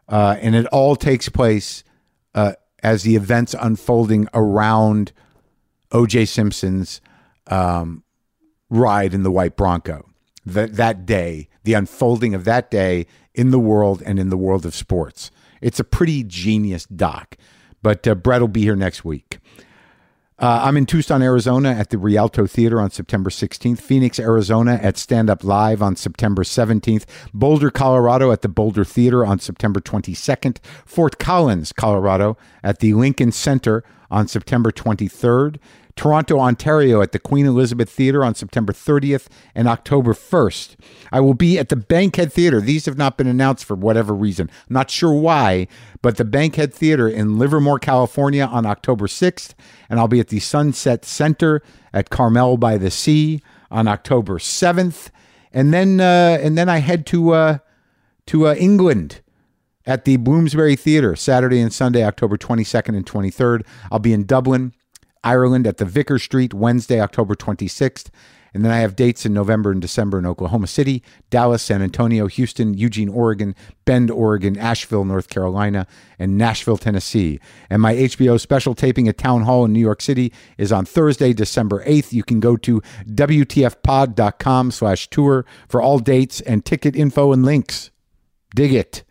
Uh, and it all takes place uh, as the events unfolding around O.J. Simpson's um, ride in the white Bronco. That that day, the unfolding of that day in the world and in the world of sports. It's a pretty genius doc. But uh, Brett will be here next week. Uh, I'm in Tucson, Arizona at the Rialto Theater on September 16th, Phoenix, Arizona at Stand Up Live on September 17th, Boulder, Colorado at the Boulder Theater on September 22nd, Fort Collins, Colorado at the Lincoln Center on September 23rd, Toronto, Ontario at the Queen Elizabeth Theater on September 30th and October 1st. I will be at the Bankhead Theater. These have not been announced for whatever reason. I'm not sure why, but the Bankhead Theater in Livermore, California on October 6th. And I'll be at the Sunset Center at Carmel by the Sea on October 7th. And then uh, and then I head to uh, to uh, England at the Bloomsbury Theatre Saturday and Sunday, October 22nd and 23rd. I'll be in Dublin, Ireland at the Vicar Street Wednesday, October 26th. And then I have dates in November and December in Oklahoma City, Dallas, San Antonio, Houston, Eugene, Oregon, Bend, Oregon, Asheville, North Carolina, and Nashville, Tennessee. And my HBO special taping at Town Hall in New York City is on Thursday, December 8th. You can go to WTFpod.com slash tour for all dates and ticket info and links. Dig it.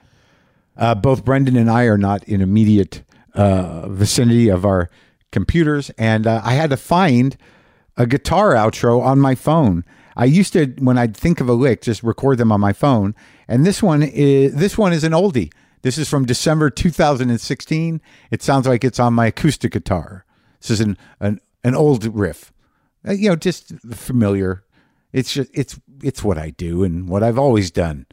Uh, both Brendan and I are not in immediate uh, vicinity of our computers, and uh, I had to find a guitar outro on my phone. I used to, when I'd think of a lick, just record them on my phone, and this one is this one is an oldie. This is from December 2016. It sounds like it's on my acoustic guitar. This is an an, an old riff, Uh, you know, just familiar. It's just it's it's what I do and what I've always done.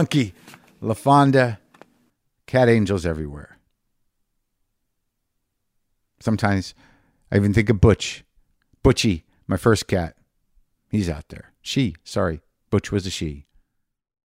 Monkey. LaFonda. Cat angels everywhere. Sometimes I even think of Butch. Butchie, my first cat. He's out there. She, sorry. Butch was a she.